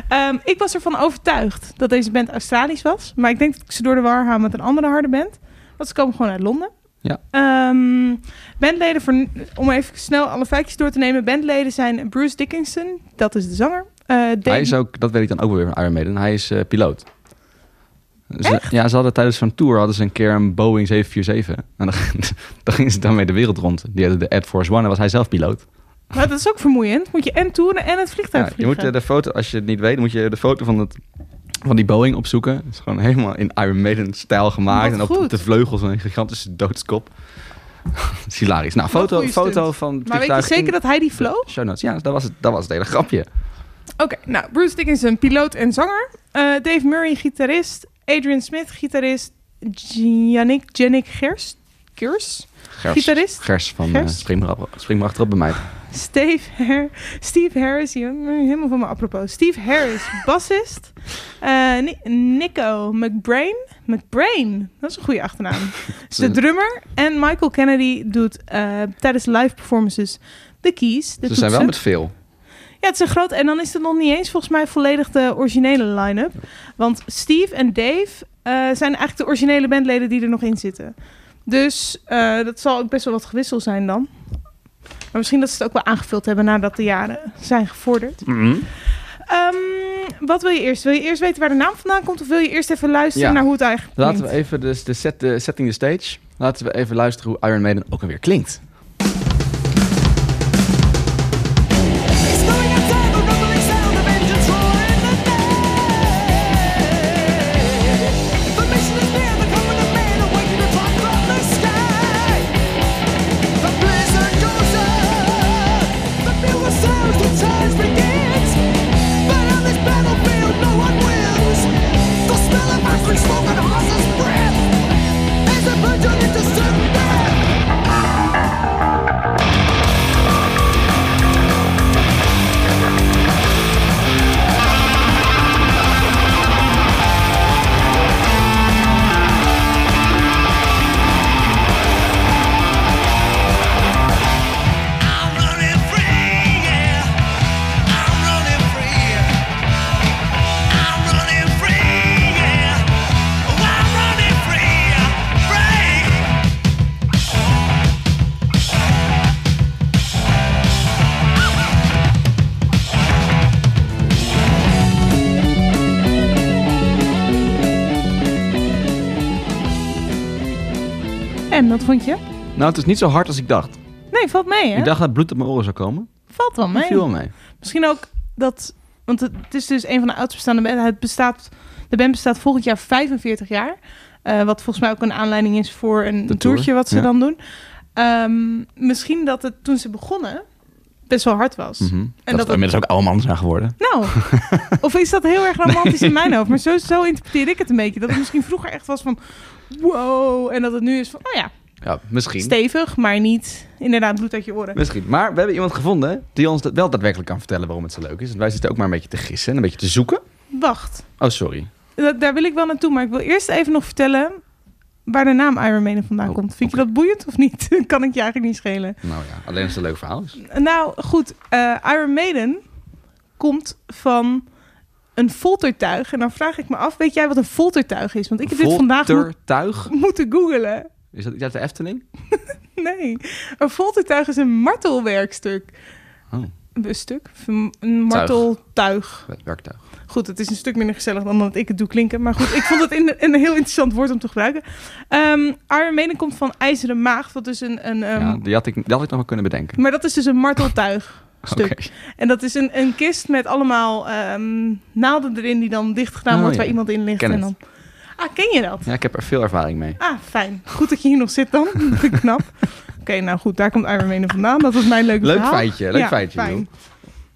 Ehm, ik was ervan overtuigd dat deze band Australisch was. Maar ik denk dat ik ze door de war haal met een andere harde band. Want ze komen gewoon uit Londen. Ja. Ehm, bandleden, voor, om even snel alle feitjes door te nemen. Bandleden zijn Bruce Dickinson, dat is de zanger. Eh, Hij Dave- is ook, dat weet ik dan ook weer van Iron Maiden, hij is piloot. Ze, ja, ze hadden tijdens zo'n tour hadden ze een keer een Boeing 747. En dan, dan gingen ze daarmee de wereld rond. Die hadden de Air Force One en was hij zelf piloot. Maar dat is ook vermoeiend. Moet je en toeren en het vliegtuig Ja, je moet eh, de foto, als je het niet weet, moet je de foto van, het, van die Boeing opzoeken. Het is gewoon helemaal in Iron Maiden stijl gemaakt. Wat en op de vleugels een gigantische doodskop. dat is hilarisch. Nou, Wat foto, foto stunt. van maar weet je zeker dat hij die vloog? Show notes. Ja, dat was het, dat was het hele grapje. Oké, nou, Bruce Dickinson, piloot en zanger. Eh, Dave Murray, gitarist. Adrian Smith, gitarist. Yannick, Yannick Gers, Gers. Gers, Gitarist? Gers van Gers? eh, spring, maar, op- spring maar achterop bij mij. Steve, Steve Harris, hier, helemaal van me apropos. Steve Harris, bassist. Eh, Ni- Nico McBrain. McBrain, dat is een goede achternaam. is de drummer. En Michael Kennedy doet eh, tijdens live performances de keys. De Ze zijn wel met veel. Ja, het is een groot. En dan is het nog niet eens volgens mij volledig de originele line-up. Want Steve en Dave eh, zijn eigenlijk de originele bandleden die er nog in zitten. Dus eh, dat zal ook best wel wat gewissel zijn dan. Maar misschien dat ze het ook wel aangevuld hebben nadat de jaren zijn gevorderd. Ehm, wat wil je eerst? Wil je eerst weten waar de naam vandaan komt? Of wil je eerst even luisteren Ja. naar hoe het eigenlijk Laten we even de, de, set, de setting the stage. Laten we even luisteren hoe Iron Maiden ook alweer klinkt. Nou, het is niet zo hard als ik dacht. Nee, valt mee, hè? Ik dacht dat bloed op mijn oren zou komen. Valt wel Dat mee. viel wel mee. Misschien ook dat... Want het, het is dus een van de oudst bestaande banden. Het bestaat, de band bestaat volgend jaar 45 jaar. Eh, wat volgens mij ook een aanleiding is voor een, De een tour, toertje wat ze ja. dan doen. Ehm, misschien dat het toen ze begonnen best wel hard was. Mhm. En dat, het- inmiddels ook oude mannen zijn geworden. Nou, of is dat heel erg romantisch in mijn hoofd? Maar zo, zo interpreteer ik het een beetje. Dat het misschien vroeger echt was van wow. En dat het nu is van, oh ja, Ja, misschien. stevig, maar niet inderdaad bloed uit je oren. Misschien. Maar we hebben iemand gevonden die ons dat wel daadwerkelijk kan vertellen waarom het zo leuk is. En wij zitten ook maar een beetje te gissen en een beetje te zoeken. Wacht, Oh, sorry. da- daar wil ik wel naartoe. Maar ik wil eerst even nog vertellen waar de naam Iron Maiden vandaan Oh, komt. Vind je dat boeiend of niet? kan ik je eigenlijk niet schelen. Nou ja, alleen als het een leuk verhaal is. Nou, goed. eh, Iron Maiden komt van een foltertuig. En dan vraag ik me af, weet jij wat een foltertuig is? Want ik heb dit vandaag moet- Foltertuig. moeten googelen. Is dat iets uit de Efteling? Nee, een foltertuig is een martelwerkstuk. Oh, Een stuk? Een marteltuig. werktuig. Goed, het is een stuk minder gezellig dan dat ik het doe klinken. Maar goed, ik vond het in, een heel interessant woord om te gebruiken. Ehm Iron Maiden komt van ijzeren maagd. Wat dus een... een ehm, ja, die had, ik, die had ik nog wel kunnen bedenken. Maar dat is dus een marteltuig. Stuk. En dat is een, een kist met allemaal ehm, naalden erin die dan dicht gedaan Oh, wordt ja. waar iemand in ligt. Ken en het. Ah, ken je dat? Ja, ik heb er veel ervaring mee. Ah, fijn. Goed dat je hier nog zit dan. Knap. Oké, nou goed, daar komt Iron Maiden vandaan. Dat was mijn leuke Leuk verhaal. feitje, leuk Ja, feitje. fijn.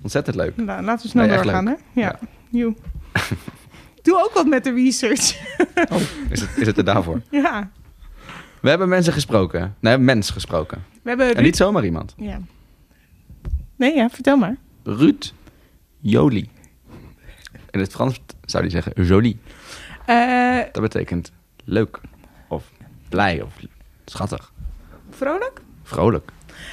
Ontzettend leuk. Nou, laten we snel Nee, doorgaan, hè? Ja. Ja. Doe ook wat met de research. Is het, is het er daarvoor? ja. We hebben mensen gesproken. Nee, mens gesproken. We hebben En niet zomaar iemand. Ja. Nee, ja, vertel maar. Ruud Jolie. In het Frans zou die zeggen jolie. Eh, Dat betekent leuk. Of blij. Of schattig. vrolijk? Vrolijk.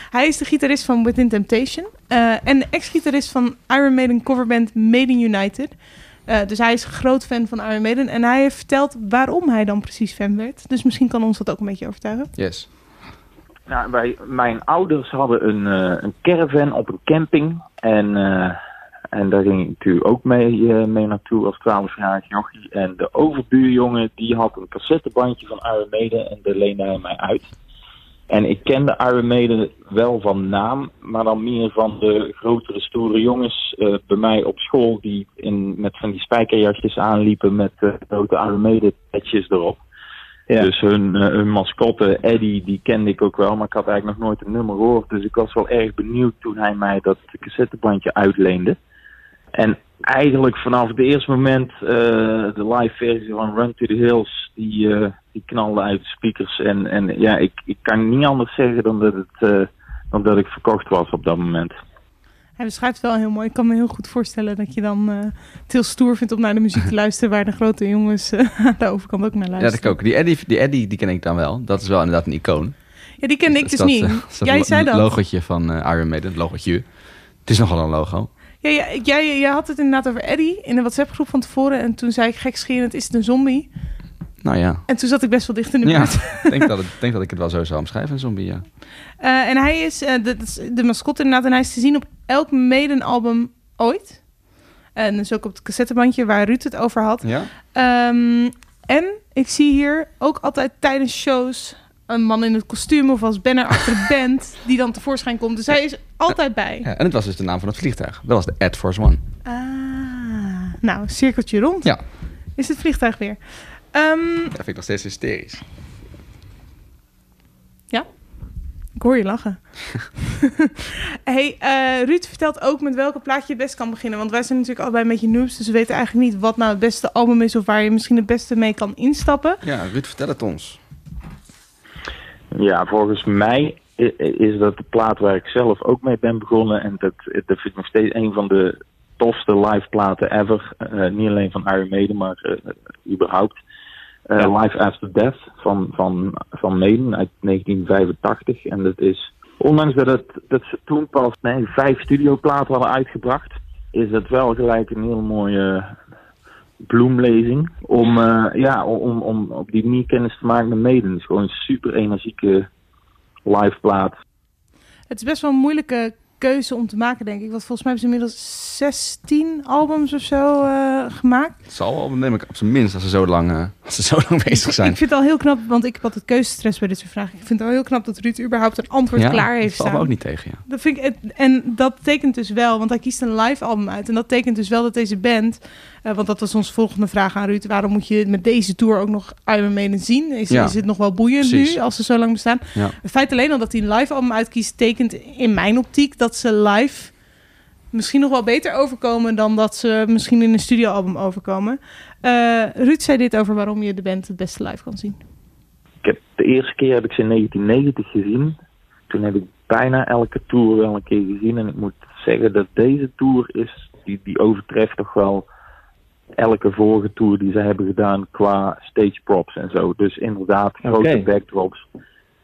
Hij is de gitarist van Within Temptation. eh, en de ex-gitarist van Iron Maiden coverband Maiden United. Eh, dus hij is een groot fan van Iron Maiden. En hij heeft verteld waarom hij dan precies fan werd. Dus misschien kan ons dat ook een beetje overtuigen. Yes. Nou, wij, mijn ouders hadden een, eh, een caravan op een camping. En, eh, en daar ging ik natuurlijk ook mee, eh, mee naartoe als 12-jarig jochie. En de overbuurjongen die had een cassettebandje van Iron Maiden en daar leende hij mij uit. En ik kende Iron Maiden wel van naam, maar dan meer van de grotere, stoere jongens eh, bij mij op school die in, met van die spijkerjasjes aanliepen met eh grote Iron Maiden petjes erop. Dus hun, hun mascotte, Eddie, die kende ik ook wel, maar ik had eigenlijk nog nooit een nummer gehoord. Dus ik was wel erg benieuwd toen hij mij dat cassettebandje uitleende. En eigenlijk vanaf het eerste moment, eh, de live versie van Run to the Hills, die, eh, die knalde uit de speakers. En, en ja, ik, ik kan niet anders zeggen dan dat, het, eh, dan dat ik verkocht was op dat moment. Hij beschrijft het wel heel mooi. Ik kan me heel goed voorstellen dat je dan eh, het heel stoer vindt om naar de muziek te luisteren... waar de grote jongens aan de overkant ook naar Ja, luisteren. dat ik ook. Die Eddie, die Eddie die ken ik dan wel. Dat is wel inderdaad een icoon. Ja, die kende ik Is dus dat, niet. dat Jij zei dat. logotje van Iron Maiden. Het logotje. Het is nogal een logo. Ja, ja, jij, jij had het inderdaad over Eddie in de WhatsApp-groep van tevoren. En toen zei ik gekscherend, is het een zombie? Nou ja. En toen zat ik best wel dicht in de Ja, buurt. ik denk dat, het, denk dat ik het wel zo zou omschrijven, een zombie, ja. Eh, en hij is eh, de, de mascotte inderdaad. En hij is te zien op elk Maiden-album ooit. En dus ook op het cassettebandje waar Ruud het over had. Ja? Ehm, en ik zie hier ook altijd tijdens shows een man in het kostuum of als banner achter de band die dan tevoorschijn komt. Dus hij is altijd bij. ja. En het was dus de naam van het vliegtuig. Dat was de Air Force One. Ah, nou, cirkeltje rond. Ja. Is het vliegtuig weer. Ehm, Dat vind ik nog steeds hysterisch. ik hoor je lachen. hey, eh, Ruud vertelt ook met welke plaatje je het best kan beginnen. Want wij zijn natuurlijk allebei een beetje noobs. Dus we weten eigenlijk niet wat nou het beste album is... of waar je misschien het beste mee kan instappen. Ja, Ruud, vertel het ons. Ja, volgens mij is dat de plaat waar ik zelf ook mee ben begonnen. En dat, dat vind ik nog steeds een van de tofste live platen ever. Eh, niet alleen van Iron Maiden, maar eh, überhaupt. Eh, Live After Death van, van, van Maiden uit 1985. En dat is, ondanks dat, het, dat ze toen pas nee, vijf studioplaten hadden uitgebracht, is het wel gelijk een heel mooie bloemlezing. Om, eh, ja, om, om op die manier kennis te maken met Maiden. Het is gewoon een super energieke live plaat. Het is best wel een moeilijke keuze om te maken, denk ik. Want volgens mij hebben ze inmiddels 16 albums of zo eh, gemaakt. Het zal wel, neem ik op zijn minst, als ze zo lang... eh, Als ze zo lang bezig zijn. Ik vind het al heel knap, want ik heb altijd keuzestress bij dit soort vragen. Ik vind het al heel knap dat Ruud überhaupt een antwoord ja, klaar dat heeft valt me staan. ook niet tegen, ja. Dat vind ik, en dat betekent dus wel, want hij kiest een live album uit. En dat betekent dus wel dat deze band, eh, want dat was onze volgende vraag aan Ruud. Waarom moet je met deze tour ook nog Iron Maiden zien? Is, Ja. is het nog wel boeiend Precies. nu, als ze zo lang bestaan? Ja. Het feit alleen al dat hij een live album uitkiest, tekent in mijn optiek dat ze live misschien nog wel beter overkomen dan dat ze misschien in een studioalbum overkomen. Eh, Ruud zei dit over waarom je de band het beste live kan zien. Ik heb, de eerste keer heb ik ze in 1990 gezien. Toen heb ik bijna elke tour wel een keer gezien. En ik moet zeggen dat deze tour is, die, die overtreft toch wel elke vorige tour die ze hebben gedaan qua stage props en zo. Dus inderdaad, grote backdrops,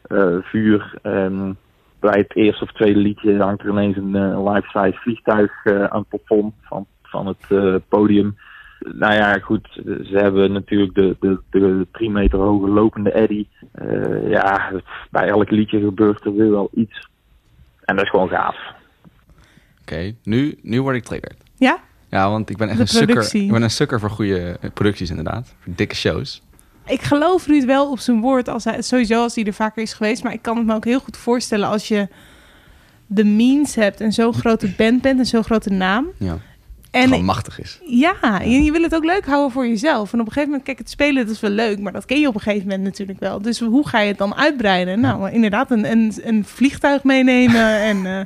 eh, vuur. ehm, bij het eerste of tweede liedje hangt er ineens een eh, life-size vliegtuig eh, aan het plafond van, van het eh, podium. Nou ja, goed, ze hebben natuurlijk de, de, de drie meter hoge lopende Eddy. Eh, ja, bij elk liedje gebeurt er weer wel iets. En dat is gewoon gaaf. Oké, nu, nu word ik triggered. Ja? Ja, want ik ben echt De een sukker. Ik ben een sukker voor goede eh, producties inderdaad. Voor dikke shows. Ik geloof Ruud wel op zijn woord, als hij, sowieso als hij er vaker is geweest. Maar ik kan het me ook heel goed voorstellen als je de means hebt en zo'n grote band bent en zo'n grote naam. Ja. En Gewoon machtig is. ja, en je wil het ook leuk houden voor jezelf. En op een gegeven moment, kijk, het spelen dat is wel leuk, maar dat ken je op een gegeven moment natuurlijk wel. Dus hoe ga je het dan uitbreiden? Nou, inderdaad, een, een, een vliegtuig meenemen en eh,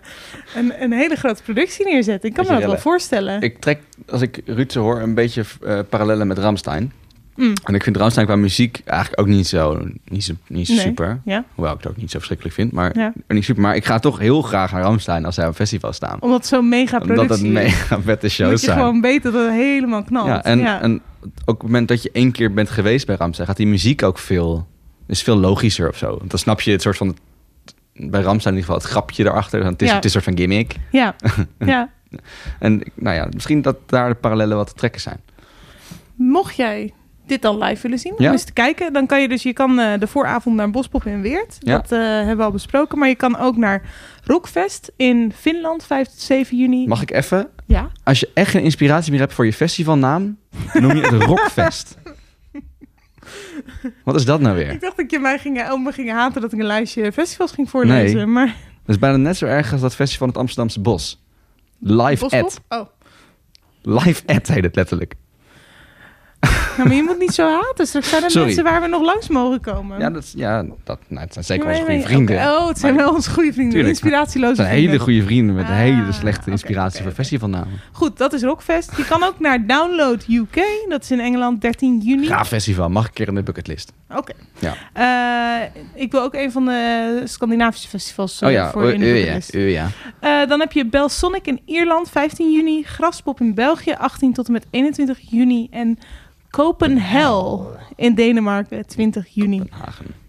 een, een hele grote productie neerzetten. Ik kan me dat wel voorstellen. Ik trek, als ik Ruud zo hoor, een beetje eh, parallellen met Ramstein. Mm. En ik vind Ramstein qua muziek eigenlijk ook niet zo, niet zo, niet zo Nee. super. Ja, Hoewel ik het ook niet zo verschrikkelijk vind. Maar, Ja. niet super. maar ik ga toch heel graag naar Ramstein als zij op een festival staan. omdat het zo'n mega productie Omdat het mega vette shows Moet je zijn. gewoon weten dat het helemaal knalt. Ja, en, en ook op het moment dat je één keer bent geweest bij Ramstein, gaat die muziek ook veel, is veel logischer of zo. Want dan snap je het soort van, bij Ramstein in ieder geval, het grapje erachter. Het is, het is een soort van gimmick. ja, ja. En nou ja, misschien dat daar de parallellen wat te trekken zijn. Mocht jij dit dan live willen zien, om Ja. eens te kijken, dan kan je dus, je kan eh, de vooravond naar Bospop in Weert. Ja. Dat eh, hebben we al besproken. Maar je kan ook naar Rockfest in Finland, 5 tot 7 juni. Mag ik even, Ja. als je echt geen inspiratie meer hebt voor je festivalnaam, noem je het Rockfest. Wat is dat nou weer? Ik dacht dat je mij ging, me ging haten dat ik een lijstje festivals ging voorlezen. Nee. Maar Dat is bijna net zo erg als dat festival in het Amsterdamse Bos. Live Bospop? Oh. Live at heet het letterlijk. Maar je moet niet zo haten. Straks zijn er Sorry. mensen waar we nog langs mogen komen. Ja, dat, ja, dat, nou, het zijn zeker Nee, onze goede vrienden. Oh, het zijn Maar- wel onze goede vrienden. Tuurlijk. Inspiratieloze Het zijn vrienden. hele goede vrienden met Ah, hele slechte inspiratie oké, voor oké. festivalnamen. Goed, dat is Rockfest. Je kan ook naar Download UK. Dat is in Engeland 13 juni. Gaaf festival, mag een keer in de bucketlist. Oké. Ja. Eh, ik wil ook een van de Scandinavische festivals eh, Oh ja, voor in de eh, ja, bucketlist. eh, ja. Dan heb je Belsonic in Ierland, 15 juni. Graspop in België, 18 tot en met 21 juni. En Copenhagen in Denemarken, 20 juni.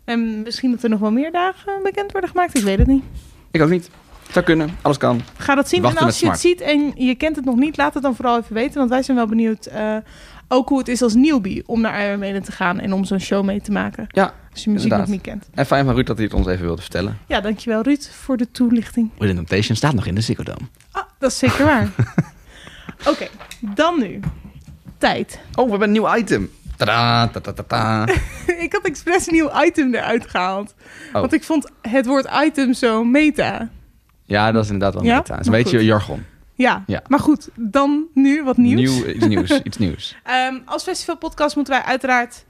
En misschien dat er nog wel meer dagen bekend worden gemaakt. Ik weet het niet. Ik ook niet. Zou kunnen, alles kan. Ga dat zien. Wachten en als je het ziet en je kent het nog niet, laat het dan vooral even weten. Want wij zijn wel benieuwd eh, ook hoe het is als newbie om naar Iron Maiden te gaan en om zo'n show mee te maken. Ja, Als je muziek inderdaad. nog niet kent. En fijn van Ruud dat hij het ons even wilde vertellen. Ja, dankjewel Ruud voor de toelichting. Within Temptation staat nog in de Ziggo Dome. Ah, dat is zeker waar. Oké, dan nu. Tijd. Oh, we hebben een nieuw item. Tada, ta, ta, ta, ta. ik had expres een nieuw item eruit gehaald. Oh. Want ik vond het woord item zo meta. Ja, dat is inderdaad wel Ja? meta. Het is een Maar beetje goed. jargon. Ja, Ja. maar goed, dan nu wat nieuws. Nieuw, iets nieuws, iets nieuws. Ehm, als festivalpodcast moeten wij uiteraard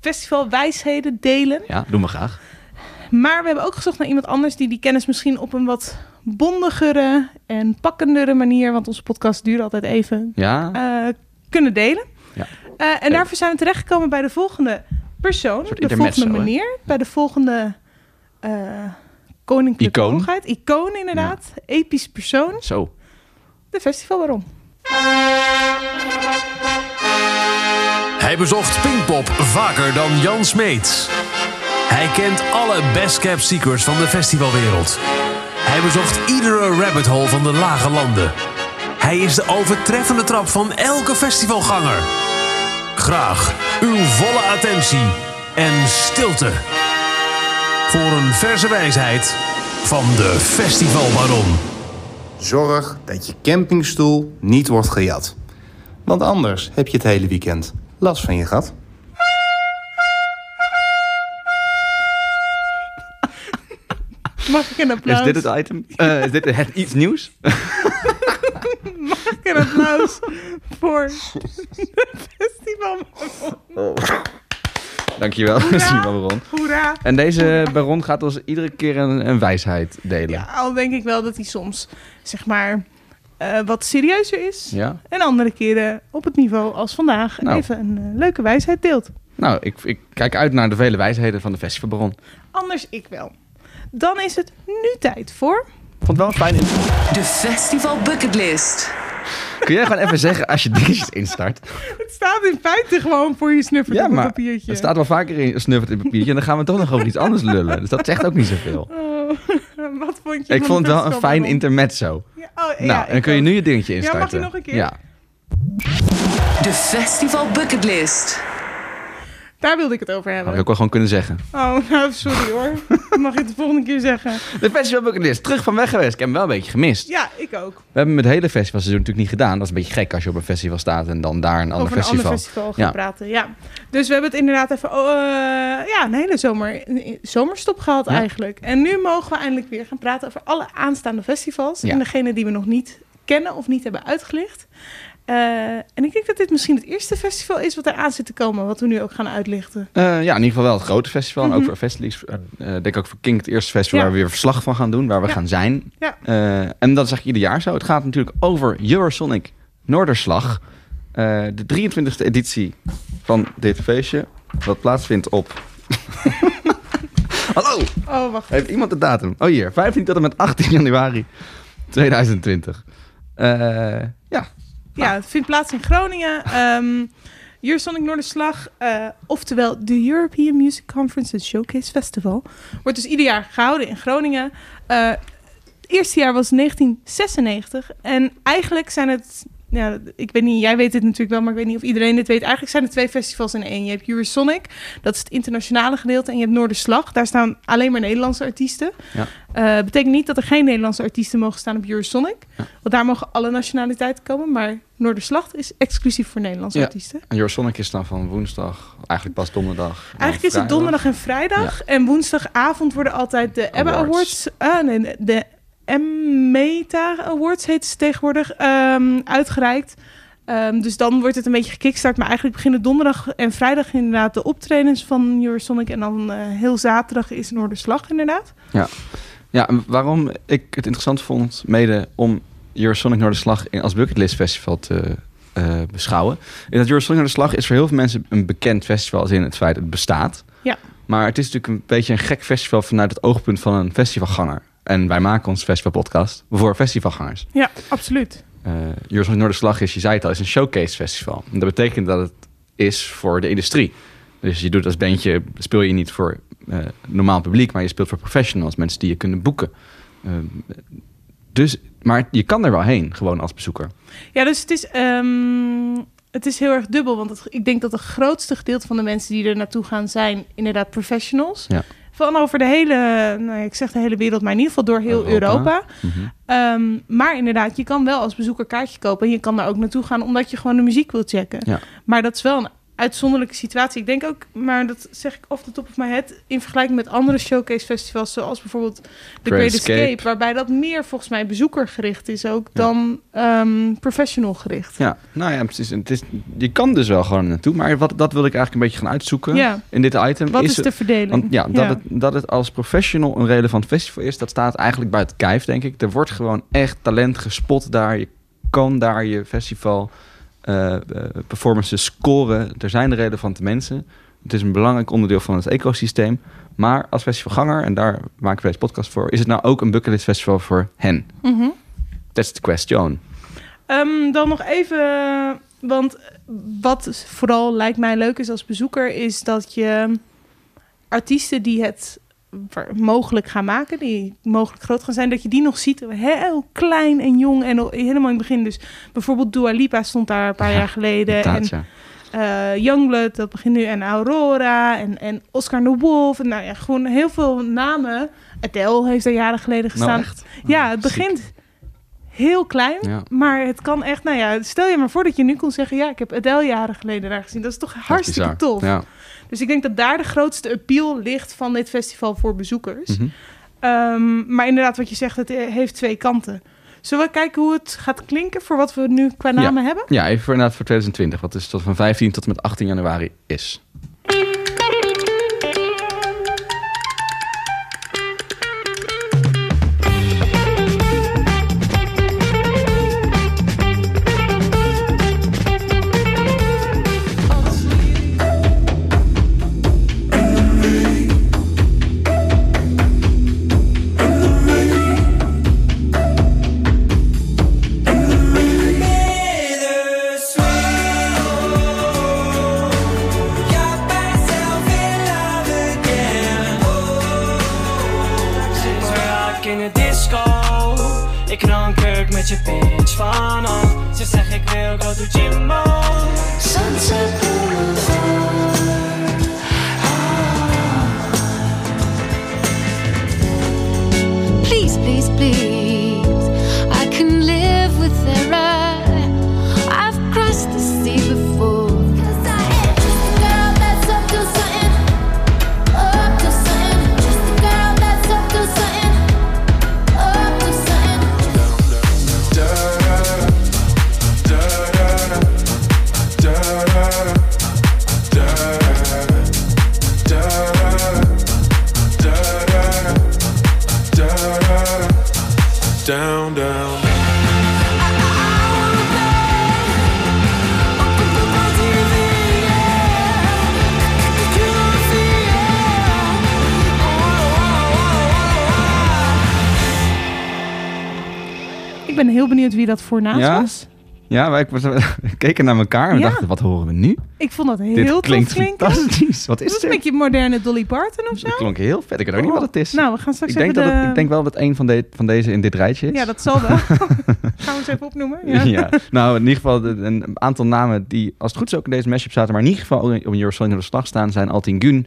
festivalwijsheden delen. Ja, doen we graag. Maar we hebben ook gezocht naar iemand anders die die kennis misschien op een wat bondigere en pakkendere manier, want onze podcast duurt altijd even, Ja, eh, kunnen delen. Ja. Eh, en daarvoor zijn we terechtgekomen bij de volgende persoon, de volgende meneer, bij de volgende eh koninklijke Icoon. hoogheid. Icoon inderdaad, episch persoon, zo. de festivalbaron. Hij bezocht Pinkpop vaker dan Jan Smeets. Hij kent alle best kept secrets van de festivalwereld. Hij bezocht iedere rabbit hole van de lage landen. Hij is de overtreffende trap van elke festivalganger. Graag uw volle attentie en stilte. Voor een verse wijsheid van de festivalbaron. Zorg dat je campingstoel niet wordt gejat. Want anders heb je het hele weekend last van je gat. Mag ik een applaus? Is dit het item? Eh, is dit het iets nieuws? Mag ik een applaus voor de festival? Dankjewel, Simon Baron. Hoera! En deze Baron gaat ons iedere keer een, een wijsheid delen. Ja, al denk ik wel dat hij soms, zeg maar, eh, wat serieuzer is. Ja? En andere keren op het niveau als vandaag Nou. even een eh, leuke wijsheid deelt. Nou, ik, ik kijk uit naar de vele wijsheden van de Festival Baron. Anders ik wel. Dan is het nu tijd voor... Vond het wel een fijn... De Festival Bucketlist. Kun jij gewoon even zeggen als je dingetjes instart? Het staat in feite gewoon voor je snuffert Ja, op een maar papiertje. het staat wel vaker in snuffert in papiertje. En dan gaan we toch nog over iets anders lullen. Dus dat zegt ook niet zoveel. Oh, wat vond je Ik vond het wel een fijn intermezzo. Ja, oh, ja, nou, en dan ik kun je nu je dingetje Ja, instarten. mag je nog een keer? Ja. De Festival Bucketlist. Daar wilde ik het over Had hebben. ik ook wel gewoon kunnen zeggen. Oh, nou, sorry hoor. Mag je het de volgende keer zeggen? De Festival Bucketlist, terug van weg geweest. Ik heb hem wel een beetje gemist. Ja, ik ook. We hebben het hele festivalseizoen natuurlijk niet gedaan. Dat is een beetje gek als je op een festival staat en dan daar een ander over een festival. ander festival gaan Ja. praten. Ja. Dus we hebben het inderdaad even oh, eh, ja, een hele zomer, een zomerstop gehad Ja. eigenlijk. En nu mogen we eindelijk weer gaan praten over alle aanstaande festivals. Ja. En degene die we nog niet kennen of niet hebben uitgelicht. Eh, en ik denk dat dit misschien het eerste festival is wat er aan zit te komen, wat we nu ook gaan uitlichten. Eh, ja, in ieder geval wel het grote festival. En ook Mhm. voor Festivals. eh, Ik denk ook voor King het eerste festival Ja. waar we weer verslag van gaan doen. Waar we Ja. gaan zijn. Ja. Eh, en dat is eigenlijk ieder jaar zo. Het gaat natuurlijk over Eurosonic Noorderslag. Eh, de 23e editie van dit feestje. Wat plaatsvindt op... Hallo! Oh, wacht. Heeft iemand de datum? Oh hier, 15 tot en met 18 januari 2020. Eh, ja, Ja, het vindt plaats in Groningen. Ehm Eurosonic Noorderslag, eh oftewel de European Music Conference and Showcase Festival, wordt dus ieder jaar gehouden in Groningen. Eh, het eerste jaar was 1996 en eigenlijk zijn het, ja, ik weet niet, jij weet het natuurlijk wel, maar ik weet niet of iedereen dit weet. Eigenlijk zijn er twee festivals in één. Je hebt Eurosonic, dat is het internationale gedeelte, en je hebt Noorderslag. Daar staan alleen maar Nederlandse artiesten. Ja. Eh, betekent niet dat er geen Nederlandse artiesten mogen staan op Eurosonic. Want daar mogen alle nationaliteiten komen. Maar Noorderslag is exclusief voor Nederlandse Ja. artiesten. en Eurosonic is dan van woensdag, eigenlijk pas donderdag. Eigenlijk is het donderdag en vrijdag. En woensdagavond worden altijd de Ebba Awards. Awards... ah, nee, de M-Meta Awards heet ze tegenwoordig, ehm, uitgereikt. Ehm, dus dan wordt het een beetje gekickstart. Maar eigenlijk beginnen donderdag en vrijdag inderdaad de optredens van Eurosonic. En dan eh, heel zaterdag is Noorderslag inderdaad. Ja. ja, en waarom ik het interessant vond, mede om Eurosonic Noorderslag in- als bucketlist festival te eh, beschouwen, is dat Eurosonic Noorderslag is voor heel veel mensen een bekend festival als in het feit dat het bestaat. Ja. Maar het is natuurlijk een beetje een gek festival vanuit het oogpunt van een festivalganger. En wij maken ons festivalpodcast voor festivalgangers. Ja, absoluut. Eh Eurosonic Noorderslag is, je zei het al, is een showcase festival. En dat betekent dat het is voor de industrie. Dus je doet als bandje, speel je niet voor eh, normaal publiek, maar je speelt voor professionals, mensen die je kunnen boeken. Eh, dus, maar je kan er wel heen, gewoon als bezoeker. Ja, dus het is, ehm, het is heel erg dubbel. Want het- ik denk dat het grootste gedeelte van de mensen die er naartoe gaan zijn inderdaad professionals. Ja. Van over de hele, nou ik zeg de hele wereld, maar in ieder geval door heel Europa. Europa. Mhm. Ehm, maar inderdaad, je kan wel als bezoeker kaartje kopen. En je kan daar ook naartoe gaan omdat je gewoon de muziek wilt checken. Ja. Maar dat is wel een uitzonderlijke situatie. Ik denk ook, maar dat zeg ik off the top of my head... in vergelijking met andere showcase festivals... zoals bijvoorbeeld The Great Great Escape. Escape... waarbij dat meer volgens mij bezoekergericht is ook... dan ehm, professional gericht. Ja, nou ja, precies. Het is, je kan dus wel gewoon naartoe, maar wat, dat wil ik eigenlijk een beetje gaan uitzoeken Ja. in dit item. Wat is het- de verdeling? Want ja, dat, Ja. Het, dat het als professional een relevant festival is, dat staat eigenlijk buiten kijf, denk ik. Er wordt gewoon echt talent gespot daar. Je kan daar je festival eh, performances scoren. Er zijn relevante mensen. Het is een belangrijk onderdeel van het ecosysteem. Maar als festivalganger, en daar maken we deze podcast voor, is het nou ook een bucketlist festival voor hen? Mhm. That's the question. Ehm, dan nog even, want wat vooral lijkt mij leuk is als bezoeker, is dat je artiesten die het mogelijk gaan maken, die mogelijk groot gaan zijn, dat je die nog ziet heel klein en jong en al- helemaal in het begin. Dus bijvoorbeeld Dua Lipa stond daar een paar Ja, jaar geleden. En ja. eh, Youngblood, dat begint nu. En Aurora en, en Oscar de Wolf. En nou ja, gewoon heel veel namen. Adele heeft er jaren geleden gestaan. Nou, echt? Ja, het ziek. begint heel klein. Ja. Maar het kan echt, nou ja, stel je maar voor dat je nu kon zeggen... ja, ik heb Adele jaren geleden daar gezien. Dat is toch Dat hartstikke tof. Ja. Dus ik denk dat daar de grootste appeal ligt van dit festival voor bezoekers. Mhm. Ehm, maar inderdaad, wat je zegt, het eh, heeft twee kanten. Zullen we kijken hoe het gaat klinken voor wat we nu qua namen hebben? Ja, even voor, inderdaad voor 2020. Wat dus tot van 15 tot en met 18 januari is. Ben heel benieuwd wie dat voor naast Ja? was. Ja, wij we keken naar elkaar en we Ja. dachten, wat horen we nu? Ik vond dat heel Dit klinkt klinken. fantastisch. Wat is Dat is een dit? beetje moderne Dolly Parton of zo. Klonk heel vet. Ik weet ook niet wat het is. Nou, we gaan straks ik, denk dat het, ik denk wel dat een van, de, van deze in dit rijtje is. Ja, dat zal wel. gaan we eens even opnoemen? Ja. Ja. nou in ieder geval een aantal namen die als het goed is ook in deze mashup zaten, maar in ieder geval op een Eurosonic de slag staan, zijn Altin Gun,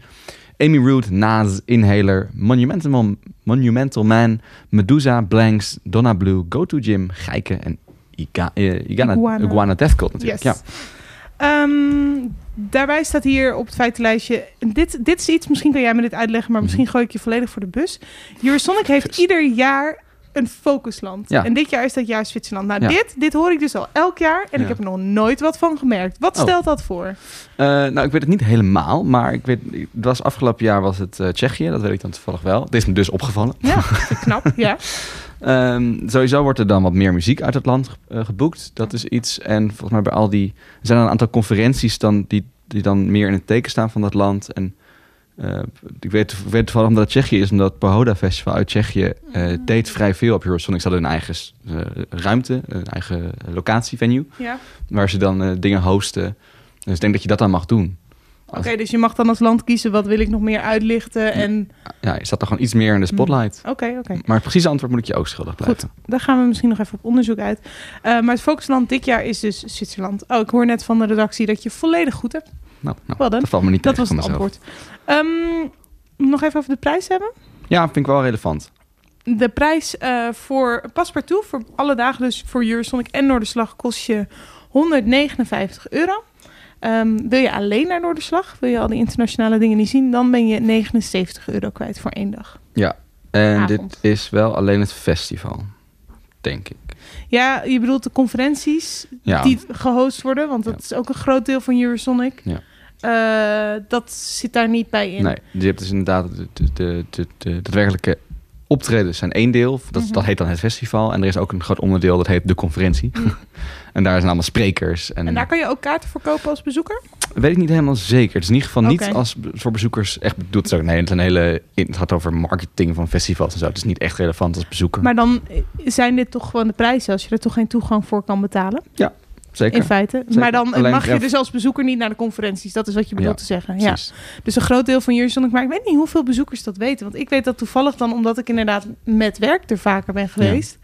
Amy Root, Nas, Inhaler, Monumental, Monumental Man, Medusa, Blanks, Donna Blue, Go To Gym, Geike en Iga, Igana, Iguana. Iguana. Death Cult natuurlijk. Yes. Ja. Ehm, daarbij staat hier op het feitenlijstje... Dit, dit is iets, misschien kan jij me dit uitleggen... maar misschien gooi ik je volledig voor de bus. Eurosonic heeft ieder jaar een focusland. Ja. En dit jaar is dat jaar Zwitserland. Nou, Ja. dit, dit hoor ik dus al elk jaar... en Ja. ik heb er nog nooit wat van gemerkt. Wat Oh. stelt dat voor? Eh, nou, ik weet het niet helemaal, maar ik weet, het was afgelopen jaar was het eh, Tsjechië, dat weet ik dan toevallig wel. Het is me dus opgevallen. Ja, knap. Ja. Ehm, sowieso wordt er dan wat meer muziek uit het land eh, geboekt. Dat is iets. En volgens mij bij al die... Er zijn een aantal conferenties dan, die, die dan meer in het teken staan van dat land. En eh, ik, weet, weet toevallig omdat het Tsjechië is, omdat het Pahoda Festival uit Tsjechië eh, deed vrij veel op Eurosonic. Ze hadden een eigen eh, ruimte, een eigen locatievenue, ja. waar ze dan dingen hosten. Dus ik denk dat je dat dan mag doen. Oké, dus je mag dan als land kiezen... wat wil ik nog meer uitlichten en... Ja, je staat dan gewoon iets meer in de spotlight. Oké, oké. Maar het precieze antwoord moet ik je ook schuldig blijven. Goed, daar gaan we misschien nog even op onderzoek uit. Maar het focusland dit jaar is dus Zwitserland. Oh, ik hoor net van de redactie dat je volledig goed hebt. Nou, nou Wel dan. dat valt me niet Dat was het antwoord. Ehm, nog even over de prijs hebben. Ja, vind ik wel relevant. De prijs eh, voor paspartout voor alle dagen, dus voor Eurosonic en Noorderslag, kost je 159 euro. Ehm, wil je alleen naar Noorderslag, wil je al die internationale dingen niet zien, dan ben je 79 euro kwijt voor één dag. Ja, en Avond. dit is wel alleen het festival, denk ik. Ja, je bedoelt de conferenties Ja. die gehost worden, want dat Ja. is ook een groot deel van Eurosonic. Ja. Eh, dat zit daar niet bij in. Nee, je hebt dus inderdaad de, de, de, de, de daadwerkelijke optredens zijn één deel. Dat, Mhm. dat heet dan het festival. En er is ook een groot onderdeel, dat heet de conferentie. en daar zijn allemaal sprekers. En, En daar kan je ook kaarten voor kopen als bezoeker? weet ik niet helemaal zeker. Het is in ieder geval niet als voor bezoekers echt bedoeld. Nee, het, is een hele, het gaat over marketing van festivals en zo. Het is niet echt relevant als bezoeker. Maar dan eh, zijn dit toch gewoon de prijzen als je er toch geen toegang voor kan betalen? Zeker. In feite. Zeker. Maar dan Alleen mag je ja, dus als bezoeker niet naar de conferenties. Dat is wat je bedoelt Ja, te zeggen. Ja. Precies. Dus een groot deel van Eurosonic. Maar ik weet niet hoeveel bezoekers dat weten. Want ik weet dat toevallig dan omdat ik inderdaad met werk er vaker ben geweest.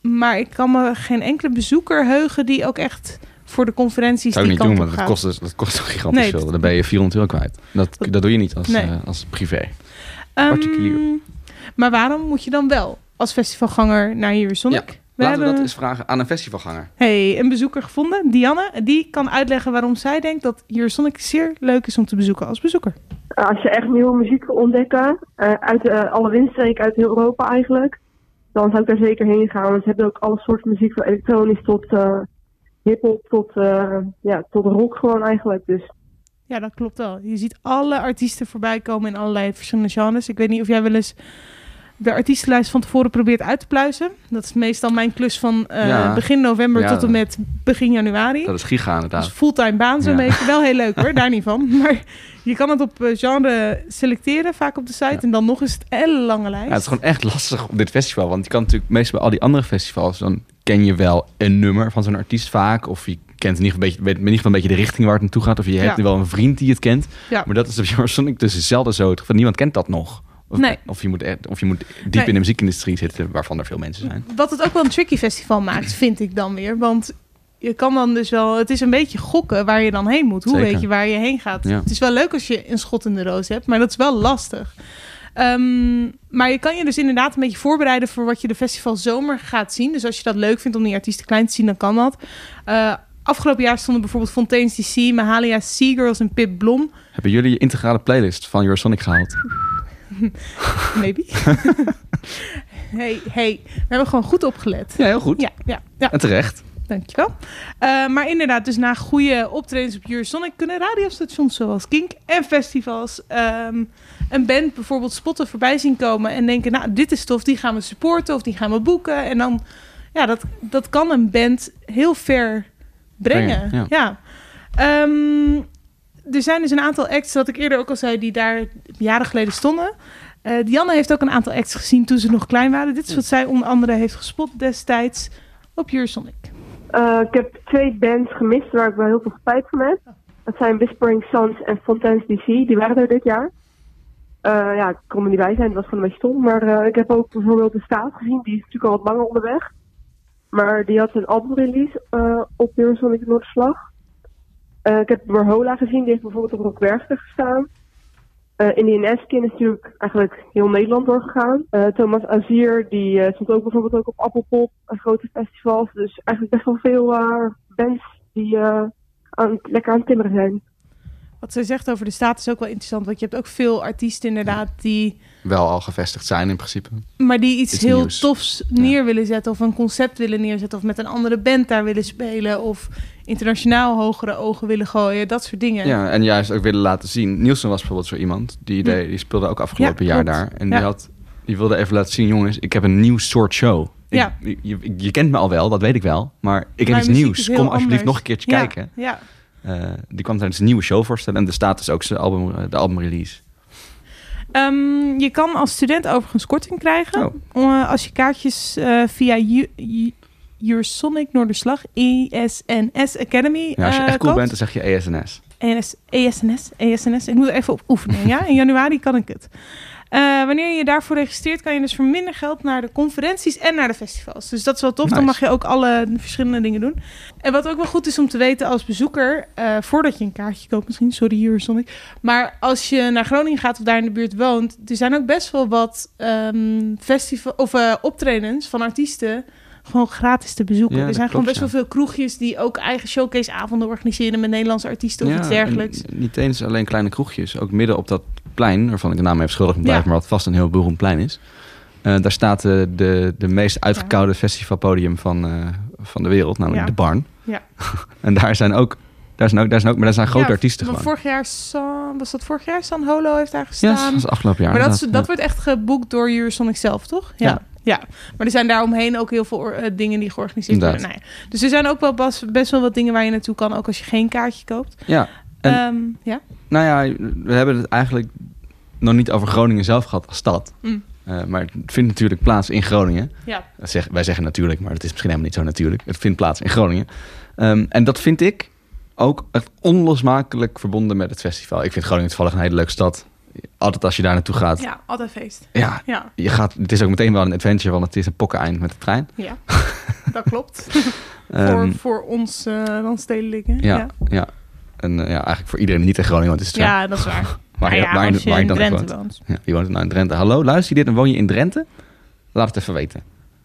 Maar ik kan me geen enkele bezoeker heugen die ook echt voor de conferenties zou die niet doen, want dat kost, dus- dat kost toch gigantisch Nee, veel. Dan ben je 400 euro kwijt. Dat, dat doe je niet als, Nee. eh, als privé. Ehm, particulier. maar waarom moet je dan wel als festivalganger naar Eurosonic? We Laten we dat eens vragen aan een festivalganger. hey, een bezoeker gevonden, Dianne. Die kan uitleggen waarom zij denkt dat Eurosonic zeer leuk is om te bezoeken als bezoeker. als je echt nieuwe muziek wil ontdekken, eh, uit eh, alle windstreken uit heel Europa eigenlijk, dan zou ik daar zeker heen gaan. Want ze hebben ook alle soorten muziek, van elektronisch tot eh hip-hop tot, eh, ja, tot rock gewoon eigenlijk. Dus Ja, dat klopt wel. Je ziet alle artiesten voorbij komen in allerlei verschillende genres. Ik weet niet of jij wel eens de artiestenlijst van tevoren probeert uit te pluizen. Dat is meestal mijn klus van eh, Ja. begin november Ja. tot en met begin januari. Dat is giga inderdaad. is fulltime baan zo'n Ja. beetje. Wel heel leuk hoor, daar niet van. Maar je kan het op eh, genre selecteren, vaak op de site. En dan nog eens een lange lijst. Ja, het is gewoon echt lastig op dit festival. Want je kan natuurlijk meestal bij al die andere festivals... dan ken je wel een nummer van zo'n artiest vaak. Of je kent in ieder geval een beetje, weet in ieder geval een beetje de richting waar het naartoe gaat. Of je hebt wel een vriend die het kent. Ja. Maar dat is op Eurosonic dus zelden zo. Niemand kent dat nog. Of, Nee. of, je moet, of je moet diep Nee. in de muziekindustrie zitten... waarvan er veel mensen zijn. Wat het ook wel een tricky festival maakt, vind ik dan weer. Want je kan dan dus wel... Het is een beetje gokken waar je dan heen moet. Hoe Zeker. weet je waar je heen gaat? Ja. Het is wel leuk als je een schot in de roos hebt, maar dat is wel lastig. Ehm, maar je kan je dus inderdaad een beetje voorbereiden voor wat je de festival zomer gaat zien. Dus als je dat leuk vindt om die artiesten klein te zien, dan kan dat. Eh, afgelopen jaar stonden bijvoorbeeld Fontaine's DC, Mahalia Seagirls en Pip Blom. Hebben jullie je integrale playlist van Eurosonic gehaald? Maybe. hey, hey, we hebben gewoon goed opgelet. Ja, heel goed. Ja, ja, ja. En terecht. Dankjewel. Uh, maar inderdaad, dus na goede optredens op Eurosonic kunnen radiostations zoals Kink en festivals ehm, een band bijvoorbeeld spotten voorbij zien komen en denken, nou, dit is tof, die gaan we supporten of die gaan we boeken. En dan, ja, dat, dat kan een band heel ver brengen. Brengen, ja. Ehm, er zijn dus een aantal acts, wat ik eerder ook al zei, die daar jaren geleden stonden. Uh, Dianne heeft ook een aantal acts gezien toen ze nog klein waren. Dit is wat zij onder andere heeft gespot destijds op Eurosonic. Uh, ik heb twee bands gemist waar ik wel heel veel spijt van heb. Dat zijn Whispering Sons en Fontaine's DC. Die waren er dit jaar. Uh, ja, ik kon er niet bij zijn, het was gewoon een beetje stom. Maar ik heb ook bijvoorbeeld de Staat gezien. Die is natuurlijk al wat langer onderweg. Maar die had een albumrelease op Eurosonic Noorderslag. Uh, ik heb Warhola gezien, die heeft bijvoorbeeld op Rock Werchter gestaan. Uh, Indian Eskin is natuurlijk eigenlijk heel Nederland doorgegaan. Uh, Thomas Azier, die stond ook bijvoorbeeld ook op Appelpop grote festivals. Dus eigenlijk best wel veel bands die lekker aan het timmeren zijn. Wat zij zegt over de staat is ook wel interessant. Want je hebt ook veel artiesten inderdaad die... Wel al gevestigd zijn in principe. Maar die iets, Iets heel nieuws. tofs neer willen zetten. Of een concept willen neerzetten. Of met een andere band daar willen spelen. Of internationaal hogere ogen willen gooien. Dat soort dingen. Ja, en juist ook willen laten zien. Nielsen was bijvoorbeeld zo iemand. Die, deed, die speelde ook afgelopen Ja, jaar daar. En die, had, die wilde even laten zien, jongens, ik heb een nieuw soort show. Ik- Ja. je, je, je kent me al wel, dat weet ik wel. Maar ik heb iets nieuws. Kom alsjeblieft anders. nog een keertje kijken. Ja. Eh, die kwam tijdens een nieuwe show voorstellen. En de staat ook zijn album, eh, de albumrelease. Ehm, je kan als student overigens korting krijgen. Oh. Eh, als je kaartjes via Eu- Eu- Eurosonic Noorderslag, ESNS Academy Ja, als je echt cool koopt. bent, dan zeg je E ESNS. ENS, ESNS, ESNS. Ik moet er even op oefenen, ja? In januari kan ik het. Eh, wanneer je je daarvoor registreert, kan je dus voor minder geld naar de conferenties en naar de festivals. Dus dat is wel tof. Dan mag je ook alle verschillende dingen doen. En wat ook wel goed is om te weten als bezoeker, eh, voordat je een kaartje koopt misschien, sorry Eurosonic. Maar als je naar Groningen gaat of daar in de buurt woont, er zijn ook best wel wat ehm, festival of eh, optredens van artiesten gewoon gratis te bezoeken. Ja, er zijn gewoon best wel veel kroegjes die ook eigen showcaseavonden organiseren met Nederlandse artiesten of Ja, iets dergelijks. niet eens alleen kleine kroegjes. Ook midden op dat plein, waarvan ik de naam even schuldig moet blijven, Ja. maar wat vast een heel beroemd plein is. Eh, daar staat eh, de, de meest uitgekoude festivalpodium van, eh, van de wereld, namelijk Ja. de Barn. Ja. en daar zijn ook, daar zijn ook, daar zijn ook, maar daar zijn grote Ja, artiesten gewoon. Vorig jaar, San, was dat vorig jaar? San Holo heeft daar gestaan. Ja, dat was afgelopen jaar. maar dat, is- dat wordt echt geboekt door Eurosonic zelf, toch? Ja. Ja. Maar er zijn daaromheen ook heel veel dingen die georganiseerd worden. Nou ja. Dus er zijn ook wel bas- best wel wat dingen waar je naartoe kan, ook als je geen kaartje koopt. Ja, en Ehm, ja. nou ja, we hebben het eigenlijk nog niet over Groningen zelf gehad als stad. Mm. Eh, maar het vindt natuurlijk plaats in Groningen. Ja. Zeg, wij zeggen natuurlijk, maar dat is misschien helemaal niet zo natuurlijk. Het vindt plaats in Groningen. Ehm, en dat vind ik ook echt onlosmakelijk verbonden met het festival. Ik vind Groningen toevallig een hele leuke stad. Altijd als je daar naartoe gaat. ja, altijd feest. Ja, Ja, je gaat, het is ook meteen wel een adventure, want het is een pokkeneind met de trein. ja. dat klopt. Ehm, voor, voor ons uh, ja, ja. ja. En eh, ja, eigenlijk voor iedereen die niet in Groningen, want het is het Ja, dat is waar. Waar je, Nou ja, waar je, je waar je dan ook Drenthe woont. woont. Ja, wie woont nou in Drenthe? Hallo, luister je dit en woon je in Drenthe? Laat het even weten.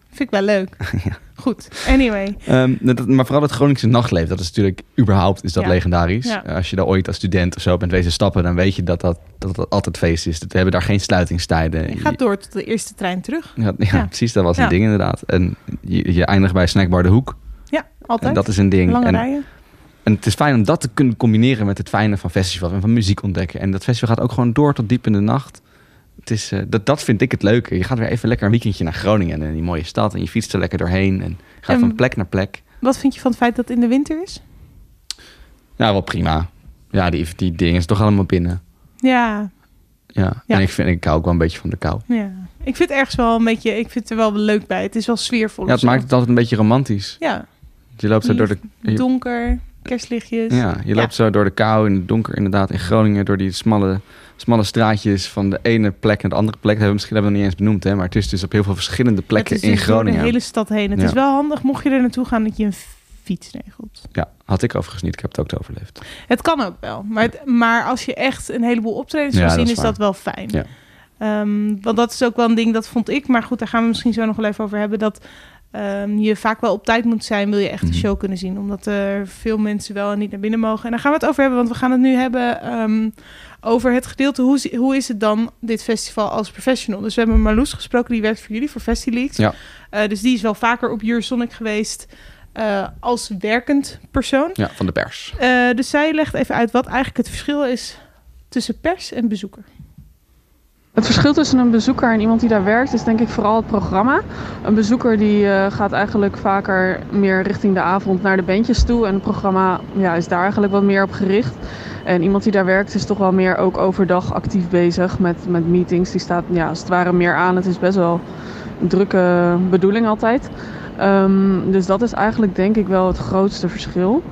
Vind ik wel leuk. Goed, anyway. Dat- maar vooral het Groningse nachtleven, dat is natuurlijk überhaupt is dat Ja. legendarisch. Ja. Als je daar ooit als student of zo bent wezen stappen, dan weet je dat dat, dat, dat altijd feest is. Dat we hebben daar geen sluitingstijden. Je gaat door tot de eerste trein terug. Ja, ja, Ja. precies, dat was Ja. een ding inderdaad. En je, je eindigt bij Snackbar de Hoek. Ja, altijd. En dat is een ding. Lange en, rijen. En het is fijn om dat te kunnen combineren met het fijne van festivals en van muziek ontdekken. En dat festival gaat ook gewoon door tot diep in de nacht. Het is, eh, dat, dat vind ik het leuke. Je gaat weer even lekker een weekendje naar Groningen en die mooie stad. En je fietst er lekker doorheen en gaat En- van plek naar plek. Wat vind je van het feit dat het in de winter is? Ja, wel prima. Ja, die, die dingen is toch allemaal binnen. Ja, Ja. Ja. En ik, vind, ik hou ook wel een beetje van de kou. ja. Ik vind het ergens wel een beetje... Ik vind het er wel leuk bij. Het is wel sfeervol. Ja, het maakt het altijd een beetje romantisch. Ja, Je loopt zo door de... donker, kerstlichtjes. Ja, je loopt zo door de kou in het donker inderdaad in Groningen. Door die smalle, smalle straatjes van de ene plek naar de andere plek. Dat hebben we misschien hebben we nog niet eens benoemd. Hè? Maar het is dus op heel veel verschillende plekken Het is in dus door Groningen. de hele stad heen. Het Ja. is wel handig mocht je er naartoe gaan dat je een fiets regelt. Ja, had ik overigens niet. Ik heb het ook overleefd. Het kan ook wel. Maar, het- maar als je echt een heleboel optredens wil zien, is dat wel fijn. Ja. Ehm, want dat is ook wel een ding, dat vond ik. Maar goed, daar gaan we misschien zo nog wel even over hebben. Dat ehm, je vaak wel op tijd moet zijn, wil je echt Mhm. de show kunnen zien. Omdat er veel mensen wel en niet naar binnen mogen. En daar gaan we het over hebben, want we gaan het nu hebben ehm, over het gedeelte. Hoe, hoe is het dan, dit festival, als professional? Dus we hebben Marloes gesproken, die werkt voor jullie, voor FestiLeaks. Ja. Eh, dus die is wel vaker op Eurosonic geweest eh, als werkend persoon. Ja, van de pers. Eh, dus zij legt even uit wat eigenlijk het verschil is tussen pers en bezoeker. Het verschil tussen een bezoeker en iemand die daar werkt is denk ik vooral het programma. Een bezoeker die eh, gaat eigenlijk vaker meer richting de avond naar de bandjes toe. En het programma ja, is daar eigenlijk wat meer op gericht. En iemand die daar werkt is toch wel meer ook overdag actief bezig met, met meetings. Die staat ja, als het ware meer aan. Het is best wel een drukke bedoeling altijd. Ehm, dus dat is eigenlijk denk ik wel het grootste verschil.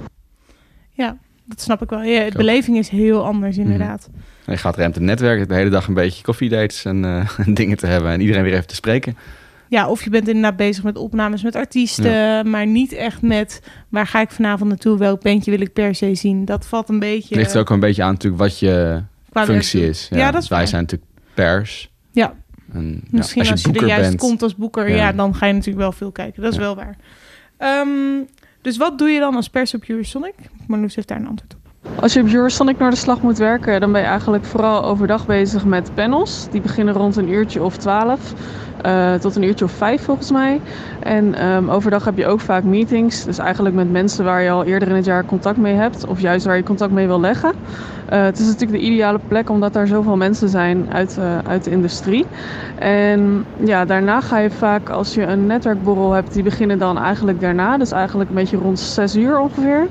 Ja, dat snap ik wel. Ja, de beleving is heel anders inderdaad. En je gaat ruimte netwerken. De hele dag een beetje koffiedates en eh, dingen te hebben. En iedereen weer even te spreken. Ja, of je bent inderdaad bezig met opnames met artiesten, maar niet echt met waar ga ik vanavond naartoe, welk bandje wil ik per se zien. Dat valt een beetje. Ligt er ook een beetje aan natuurlijk wat je Qua functie werk is. Ja, dat is wij waar. zijn natuurlijk pers. Ja, En, ja, misschien als je, er boeker juist bent, komt als boeker, Ja. ja. dan ga je natuurlijk wel veel kijken. Dat is Ja. wel waar. Ehm, dus wat doe je dan als pers op Eurosonic? Marloes heeft daar een antwoord op. Als je op Eurosonic naar de slag moet werken, dan ben je eigenlijk vooral overdag bezig met panels. Die beginnen rond een uurtje of twaalf eh, tot een uurtje of vijf volgens mij. En ehm, overdag heb je ook vaak meetings. Dus eigenlijk met mensen waar je al eerder in het jaar contact mee hebt. Of juist waar je contact mee wil leggen. Eh, het is natuurlijk de ideale plek omdat daar zoveel mensen zijn uit, eh, uit de industrie. En ja, daarna ga je vaak, als je een netwerkborrel hebt, die beginnen dan eigenlijk daarna. Dus eigenlijk een beetje rond 6 uur ongeveer.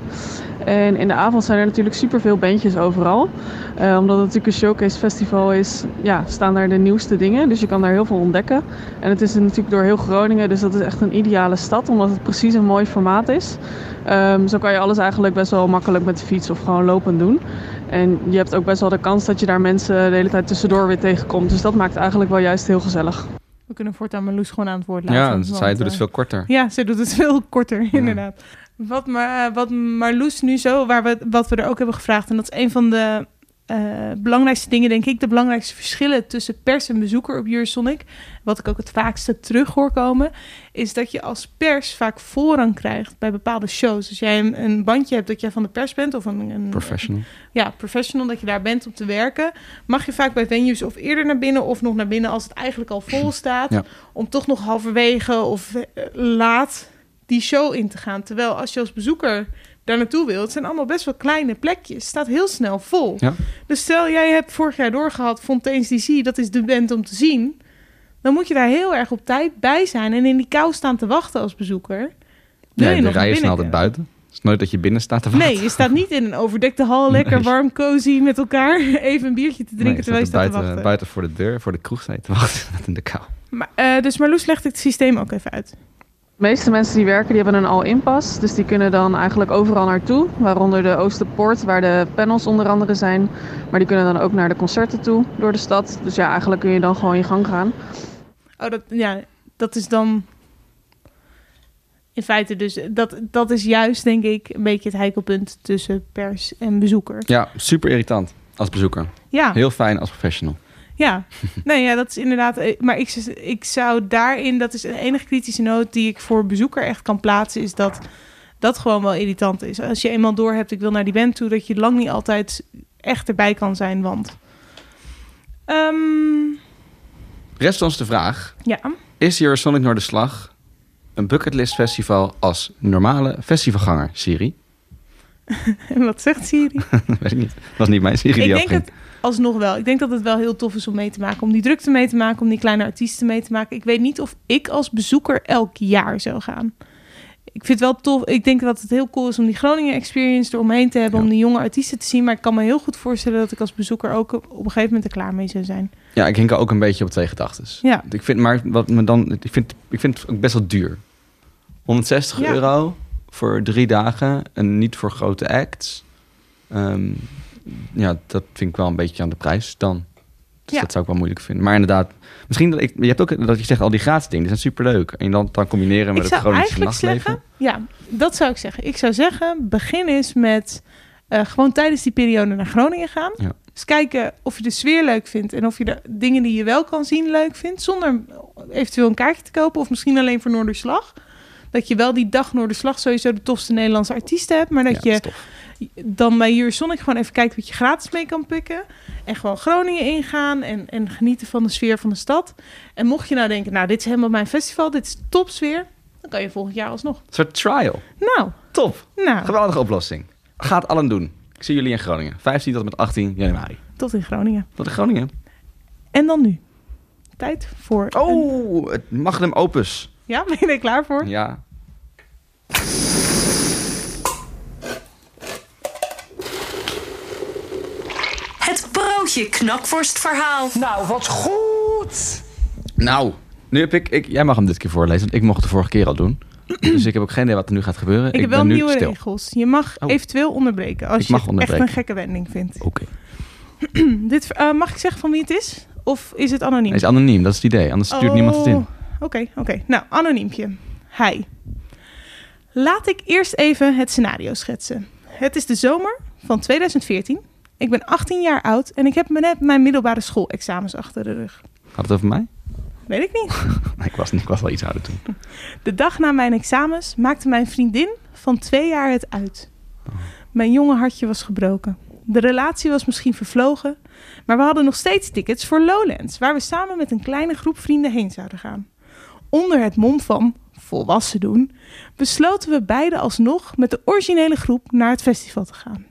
En in de avond zijn er natuurlijk superveel bandjes overal. Eh, omdat het natuurlijk een showcase festival is, ja, staan daar de nieuwste dingen. Dus je kan daar heel veel ontdekken. En het is natuurlijk door heel Groningen, dus dat is echt een ideale stad. Omdat het precies een mooi formaat is. Ehm, zo kan je alles eigenlijk best wel makkelijk met de fiets of gewoon lopend doen. En je hebt ook best wel de kans dat je daar mensen de hele tijd tussendoor weer tegenkomt. Dus dat maakt eigenlijk wel juist heel gezellig. We kunnen voortaan Marloes gewoon aan het woord laten. Ja, want, zij doet het eh, veel korter. Ja, zij doet het veel korter, inderdaad. Wat, maar, wat Marloes nu zo, waar we, wat we er ook hebben gevraagd... en dat is een van de eh, belangrijkste dingen, denk ik... de belangrijkste verschillen tussen pers en bezoeker op Eurosonic... wat ik ook het vaakste terug hoor komen... is dat je als pers vaak voorrang krijgt bij bepaalde shows. Als jij een, een bandje hebt dat jij van de pers bent... of een, een Professional. ja, professional, dat je daar bent om te werken, mag je vaak bij venues of eerder naar binnen of nog naar binnen als het eigenlijk al vol staat, Ja. om toch nog halverwege of eh, laat die show in te gaan. Terwijl als je als bezoeker daar naartoe wilt, het zijn allemaal best wel kleine plekjes. Het staat heel snel vol. Ja. Dus stel jij hebt vorig jaar doorgehad Fontaine's DC, dat is de band om te zien. Dan moet je daar heel erg op tijd bij zijn en in die kou staan te wachten als bezoeker. Wil Nee, je de nog rijen zijn altijd buiten. Het is nooit dat je binnen staat te wachten. Nee, je staat niet in een overdekte hal, lekker Nee. warm, cozy met elkaar. Even een biertje te drinken terwijl je staat staat te buiten, wachten. buiten voor de deur, voor de kroeg sta je te wachten in de kou. Maar, eh, dus Marloes legt het systeem ook even uit. De meeste mensen die werken, die hebben een all-in-pas. Dus die kunnen dan eigenlijk overal naartoe. Waaronder de Oosterpoort, waar de panels onder andere zijn. Maar die kunnen dan ook naar de concerten toe door de stad. Dus ja, eigenlijk kun je dan gewoon je gang gaan. Oh, dat, ja, dat is dan... In feite dus, dat, dat is juist denk ik een beetje het heikelpunt tussen pers en bezoeker. Ja, super irritant als bezoeker. Ja, Heel fijn als professional. Ja, nee, ja, dat is inderdaad. eh, Maar ik, ik zou daarin, dat is de enige kritische noot die ik voor bezoeker echt kan plaatsen, is dat dat gewoon wel irritant is. Als je eenmaal door hebt, ik wil naar die band toe, dat je lang niet altijd echt erbij kan zijn, want. Ehm, Rest ons de vraag: ja, is Eurosonic Noorderslag een bucketlist festival als normale festivalganger, Siri? en wat zegt Siri? Weet ik niet. Dat was niet mijn Siri ik denk het alsnog wel. Ik denk dat het wel heel tof is om mee te maken. Om die drukte mee te maken, om die kleine artiesten mee te maken. Ik weet niet of ik als bezoeker elk jaar zou gaan. Ik vind het wel tof. Ik denk dat het heel cool is om die Groningen experience eromheen te hebben. Om die jonge artiesten te zien. Maar ik kan me heel goed voorstellen dat ik als bezoeker ook op een gegeven moment er klaar mee zou zijn. Ja, ik hink ook een beetje op twee gedachten. Ja. Ik vind, maar wat me dan, ik vind, ik vind het ook best wel duur. 160 Ja. euro voor drie dagen en niet voor grote acts. Ehm, ja, dat vind ik wel een beetje aan de prijs dan. Dus Ja. dat zou ik wel moeilijk vinden. Maar inderdaad, misschien dat ik, je hebt ook dat je zegt al die gratis dingen, die zijn superleuk. En dan, dan combineren met ik het eigenlijk nachtleven. zeggen, ja, dat zou ik zeggen. Ik zou zeggen, begin eens met eh, gewoon tijdens die periode naar Groningen gaan. Ja. Dus kijken of je de sfeer leuk vindt en of je de dingen die je wel kan zien leuk vindt, zonder eventueel een kaartje te kopen of misschien alleen voor Noorderslag. Dat je wel die dag Noorderslag sowieso de tofste Nederlandse artiesten hebt, maar dat Ja, je dat dan bij Eurosonic gewoon even kijkt wat je gratis mee kan pikken. En gewoon Groningen ingaan en, en genieten van de sfeer van de stad. En mocht je nou denken, nou dit is helemaal mijn festival, dit is topsfeer, dan kan je volgend jaar alsnog. Een soort trial. Nou, Top. nou, Geweldige oplossing. Gaat allen doen. Ik zie jullie in Groningen. 15 tot en met 18 januari. tot in Groningen. Tot in Groningen. En dan nu. Tijd voor... een- Oh, het magnum opus. Ja, ben je er klaar voor? Ja. Het broodje knakworstverhaal. Nou, wat goed! Nou, nu heb ik, ik... Jij mag hem dit keer voorlezen, want ik mocht het de vorige keer al doen. dus ik heb ook geen idee wat er nu gaat gebeuren. Ik, heb wel nieuwe stil. regels. Je mag Oh. eventueel onderbreken als Ik je mag het onderbreken. echt een gekke wending vindt. Oké. Dit, eh, mag ik zeggen van wie het is? Of is het anoniem? Hij is anoniem, dat is het idee. Anders stuurt niemand het in. Oh, Oké, oké. Nou, anoniempje. Hi. Laat ik eerst even het scenario schetsen. Het is de zomer van 2014. Ik ben 18 jaar oud en ik heb net mijn middelbare schoolexamens achter de rug. Had het over mij? Weet ik niet. Ik, was, ik was wel iets ouder toen. De dag na mijn examens maakte mijn vriendin van twee jaar het uit. Mijn jonge hartje was gebroken. De relatie was misschien vervlogen, maar we hadden nog steeds tickets voor Lowlands, waar we samen met een kleine groep vrienden heen zouden gaan. Onder het mom van volwassen doen, besloten we beiden alsnog met de originele groep naar het festival te gaan.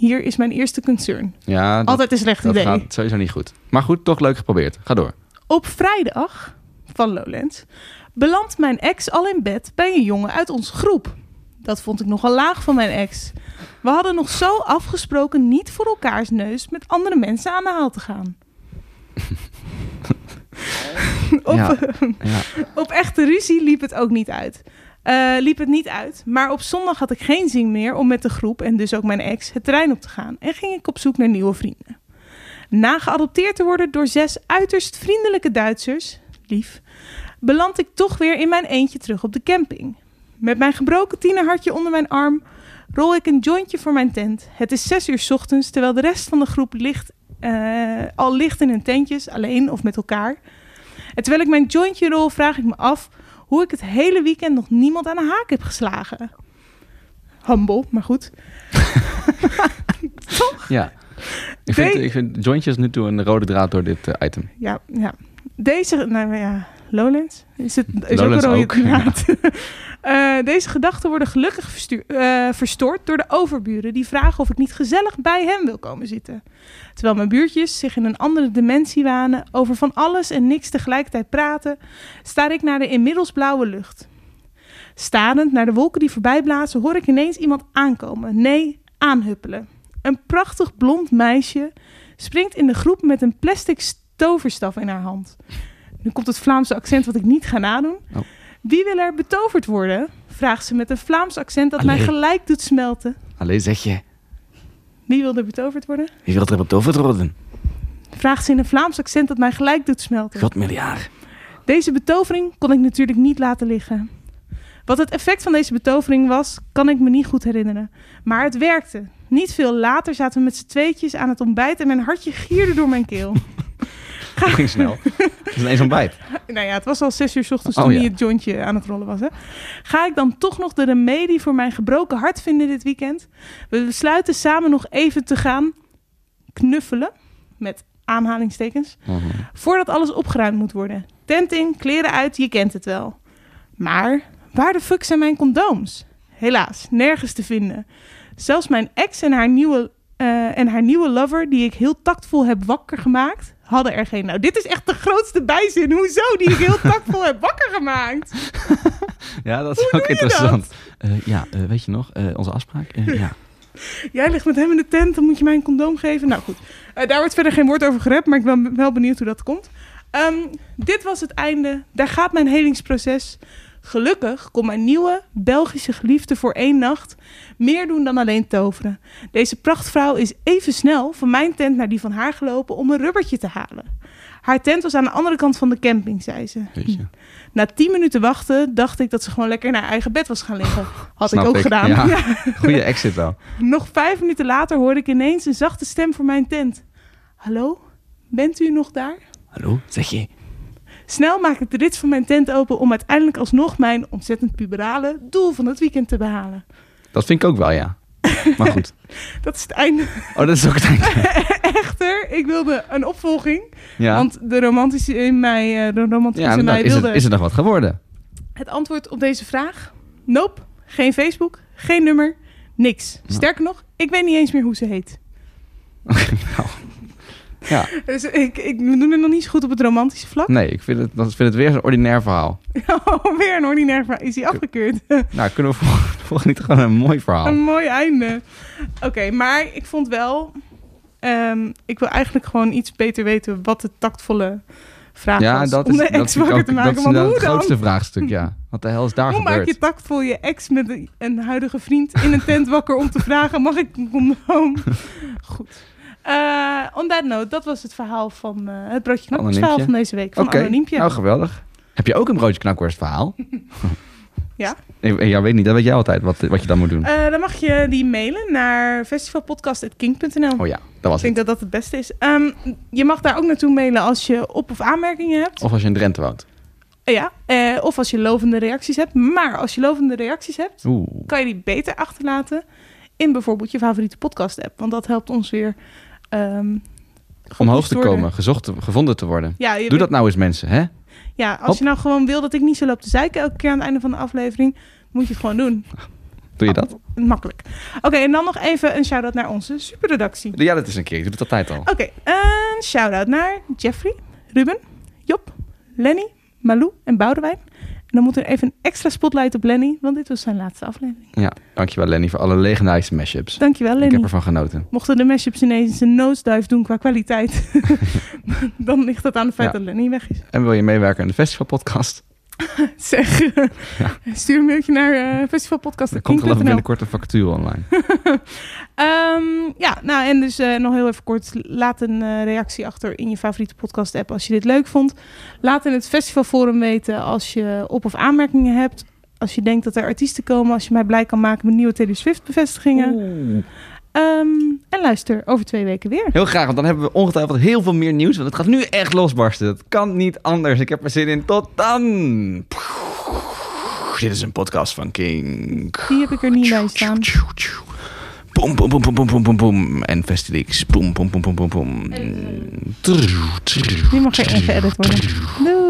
Hier is mijn eerste concern. Ja, dat, Altijd een slecht dat idee. gaat sowieso niet goed. Maar goed, toch leuk geprobeerd. Ga door. Op vrijdag van Lowlands belandt mijn ex al in bed bij een jongen uit onze groep. Dat vond ik nogal laag van mijn ex. We hadden nog zo afgesproken niet voor elkaars neus met andere mensen aan de haal te gaan. op, Ja, ja. op echte ruzie liep het ook niet uit. Eh, liep het niet uit. Maar op zondag had ik geen zin meer om met de groep en dus ook mijn ex het terrein op te gaan. En ging ik op zoek naar nieuwe vrienden. Na geadopteerd te worden door zes uiterst vriendelijke Duitsers, lief, beland ik toch weer in mijn eentje terug op de camping. Met mijn gebroken tienerhartje onder mijn arm rol ik een jointje voor mijn tent. Het is zes uur ochtends, terwijl de rest van de groep ligt, eh, al ligt in hun tentjes, alleen of met elkaar. En terwijl ik mijn jointje rol, vraag ik me af hoe ik het hele weekend nog niemand aan de haak heb geslagen. Humble, maar goed. Toch? Ja. Ik vind, ik vind jointjes nu toe een rode draad door dit eh, item. Ja, ja. Deze, nou ja, Lowlands is het is Lowlands ook een rode draad. Eh, deze gedachten worden gelukkig verstuur- eh, verstoord door de overburen die vragen of ik niet gezellig bij hem wil komen zitten. Terwijl mijn buurtjes zich in een andere dimensie wanen, over van alles en niks tegelijkertijd praten, staar ik naar de inmiddels blauwe lucht. Starend naar de wolken die voorbij blazen, hoor ik ineens iemand aankomen. Nee, aanhuppelen. Een prachtig blond meisje springt in de groep met een plastic toverstaf in haar hand. Nu komt het Vlaamse accent wat ik niet ga nadoen. Oh. Wie wil er betoverd worden? Vraagt ze met een Vlaams accent dat mij gelijk doet smelten. Alleen zeg je, Wie wil er betoverd worden? wie wil er betoverd worden? Vraagt ze in een Vlaams accent dat mij gelijk doet smelten. God miljard. Deze betovering kon ik natuurlijk niet laten liggen. Wat het effect van deze betovering was, kan ik me niet goed herinneren. Maar het werkte. Niet veel later zaten we met z'n tweetjes aan het ontbijt en mijn hartje gierde door mijn keel. Dat ging snel. Dat is ineens ontbijt. Nou ja, het was al zes uur 's ochtends Oh, toen ja. hij het jointje aan het rollen was. Hè? Ga ik dan toch nog de remedie voor mijn gebroken hart vinden dit weekend? We besluiten samen nog even te gaan knuffelen. Met aanhalingstekens. Voordat alles opgeruimd moet worden. Tent in, kleren uit, je kent het wel. Maar waar de fuck zijn mijn condooms? Helaas, nergens te vinden. Zelfs mijn ex en haar nieuwe, eh, en haar nieuwe lover, die ik heel tactvol heb wakker gemaakt, hadden er geen. Nou, dit is echt de grootste bijzin. Hoezo? Die ik heel tactvol heb wakker gemaakt. Ja, dat is ook interessant. Eh, ja, eh, weet je nog, onze afspraak? Ja. Jij ligt met hem in de tent, dan moet je mij een condoom geven. Nou goed, daar wordt verder geen woord over gerept, maar ik ben wel benieuwd hoe dat komt. Ehm, dit was het einde. Daar gaat mijn helingsproces. Gelukkig kon mijn nieuwe Belgische geliefde voor één nacht meer doen dan alleen toveren. Deze prachtvrouw is even snel van mijn tent naar die van haar gelopen om een rubbertje te halen. Haar tent was aan de andere kant van de camping, zei ze. Na tien minuten wachten dacht ik dat ze gewoon lekker in haar eigen bed was gaan liggen. Had ik ook gedaan. Ja. Ja. Goeie exit wel. Nog vijf minuten later hoorde ik ineens een zachte stem voor mijn tent. Hallo, bent u nog daar? Hallo, zeg je? Snel maak ik de rits van mijn tent open om uiteindelijk alsnog mijn ontzettend puberale doel van het weekend te behalen. Dat vind ik ook wel, ja. Maar goed. Dat is het einde. Oh, dat is ook het einde. Echter, ik wilde een opvolging. Ja. Want de romantische in mij, eh, de romantische Ja, in nou, mij is, wilde... het, is er nog wat geworden? Het antwoord op deze vraag? Nope. Geen Facebook, geen nummer, niks. Sterker nog, ik weet niet eens meer hoe ze heet. Ja. Dus ik, ik we doen het nog niet zo goed op het romantische vlak. Nee, ik vind het, ik vind het weer zo'n ordinair verhaal. Oh, weer een ordinair verhaal. Is hij afgekeurd? Nou, kunnen we volgende, volgende niet gewoon een mooi verhaal? Een mooi einde. Oké, maar ik vond wel... ehm, ik wil eigenlijk gewoon iets beter weten wat de tactvolle vraag Ja, was. dat om is, de dat ex wakker te maken. dat is Want hoe het dan? grootste vraagstuk, ja. Wat de hel is daar Hoe maak gebeurd? je tactvol je ex met een, een huidige vriend in een tent wakker om te vragen: mag ik een condoom? Goed. Eh on that note, dat was het verhaal van eh, het broodje knakworst verhaal van deze week van Oké, Anoniempje. nou geweldig. Heb je ook een broodje knakworst verhaal? Ja. Ja, weet niet, dat weet jij altijd wat, wat je dan moet doen. Eh, dan mag je die mailen naar festivalpodcast.king.nl. Oh ja, dat was Ik denk dat dat het beste is. Ehm, je mag daar ook naartoe mailen als je op- of aanmerkingen hebt. Of als je in Drenthe woont. Ja, eh, of als je lovende reacties hebt. Maar als je lovende reacties hebt, Oeh. kan je die beter achterlaten in bijvoorbeeld je favoriete podcast-app. Want dat helpt ons weer ehm, Omhoog te worden. komen, gezocht, gevonden te worden. Ja, Doe dat nou eens mensen, hè? Ja, als Hop. je nou gewoon wil dat ik niet zo loop te zeiken elke keer aan het einde van de aflevering, moet je het gewoon doen. Doe je dat? Makkelijk. Oké, en dan nog even een shout-out naar onze superredactie. Ja, dat is een keer. Ik doe het altijd al. Oké, een shout-out naar Jeffrey, Ruben, Job, Lenny, Malou en Boudewijn. En dan moet er even een extra spotlight op Lenny, want dit was zijn laatste aflevering. Ja, dankjewel Lenny voor alle legendarische mashups. Dankjewel, Ik Lenny. heb ervan genoten. Mochten de mashups ineens een nosedive doen qua kwaliteit, dan ligt dat aan het feit Ja. dat Lenny weg is. En wil je meewerken aan de festivalpodcast? Zeg, stuur een mailtje naar uh, festivalpodcast. Er komt geloof ik binnenkort een vacature online. Ehm, ja, nou en dus eh, nog heel even kort. Laat een eh, reactie achter in je favoriete podcast app als je dit leuk vond. Laat in het festivalforum weten als je op- of aanmerkingen hebt. Als je denkt dat er artiesten komen. Als je mij blij kan maken met nieuwe Taylor Swift bevestigingen. Ehm, en luister over twee weken weer. Heel graag, want dan hebben we ongetwijfeld heel veel meer nieuws. Want het gaat nu echt losbarsten. Dat kan niet anders. Ik heb er zin in. Tot dan! Dit is een podcast van King. Die heb ik er niet bij staan. Boom, boom, boom, boom, boom, boom, boom, boom. En Festilix. Boom, boom, boom, boom, boom, boom. Die mag er even edit worden. Doei!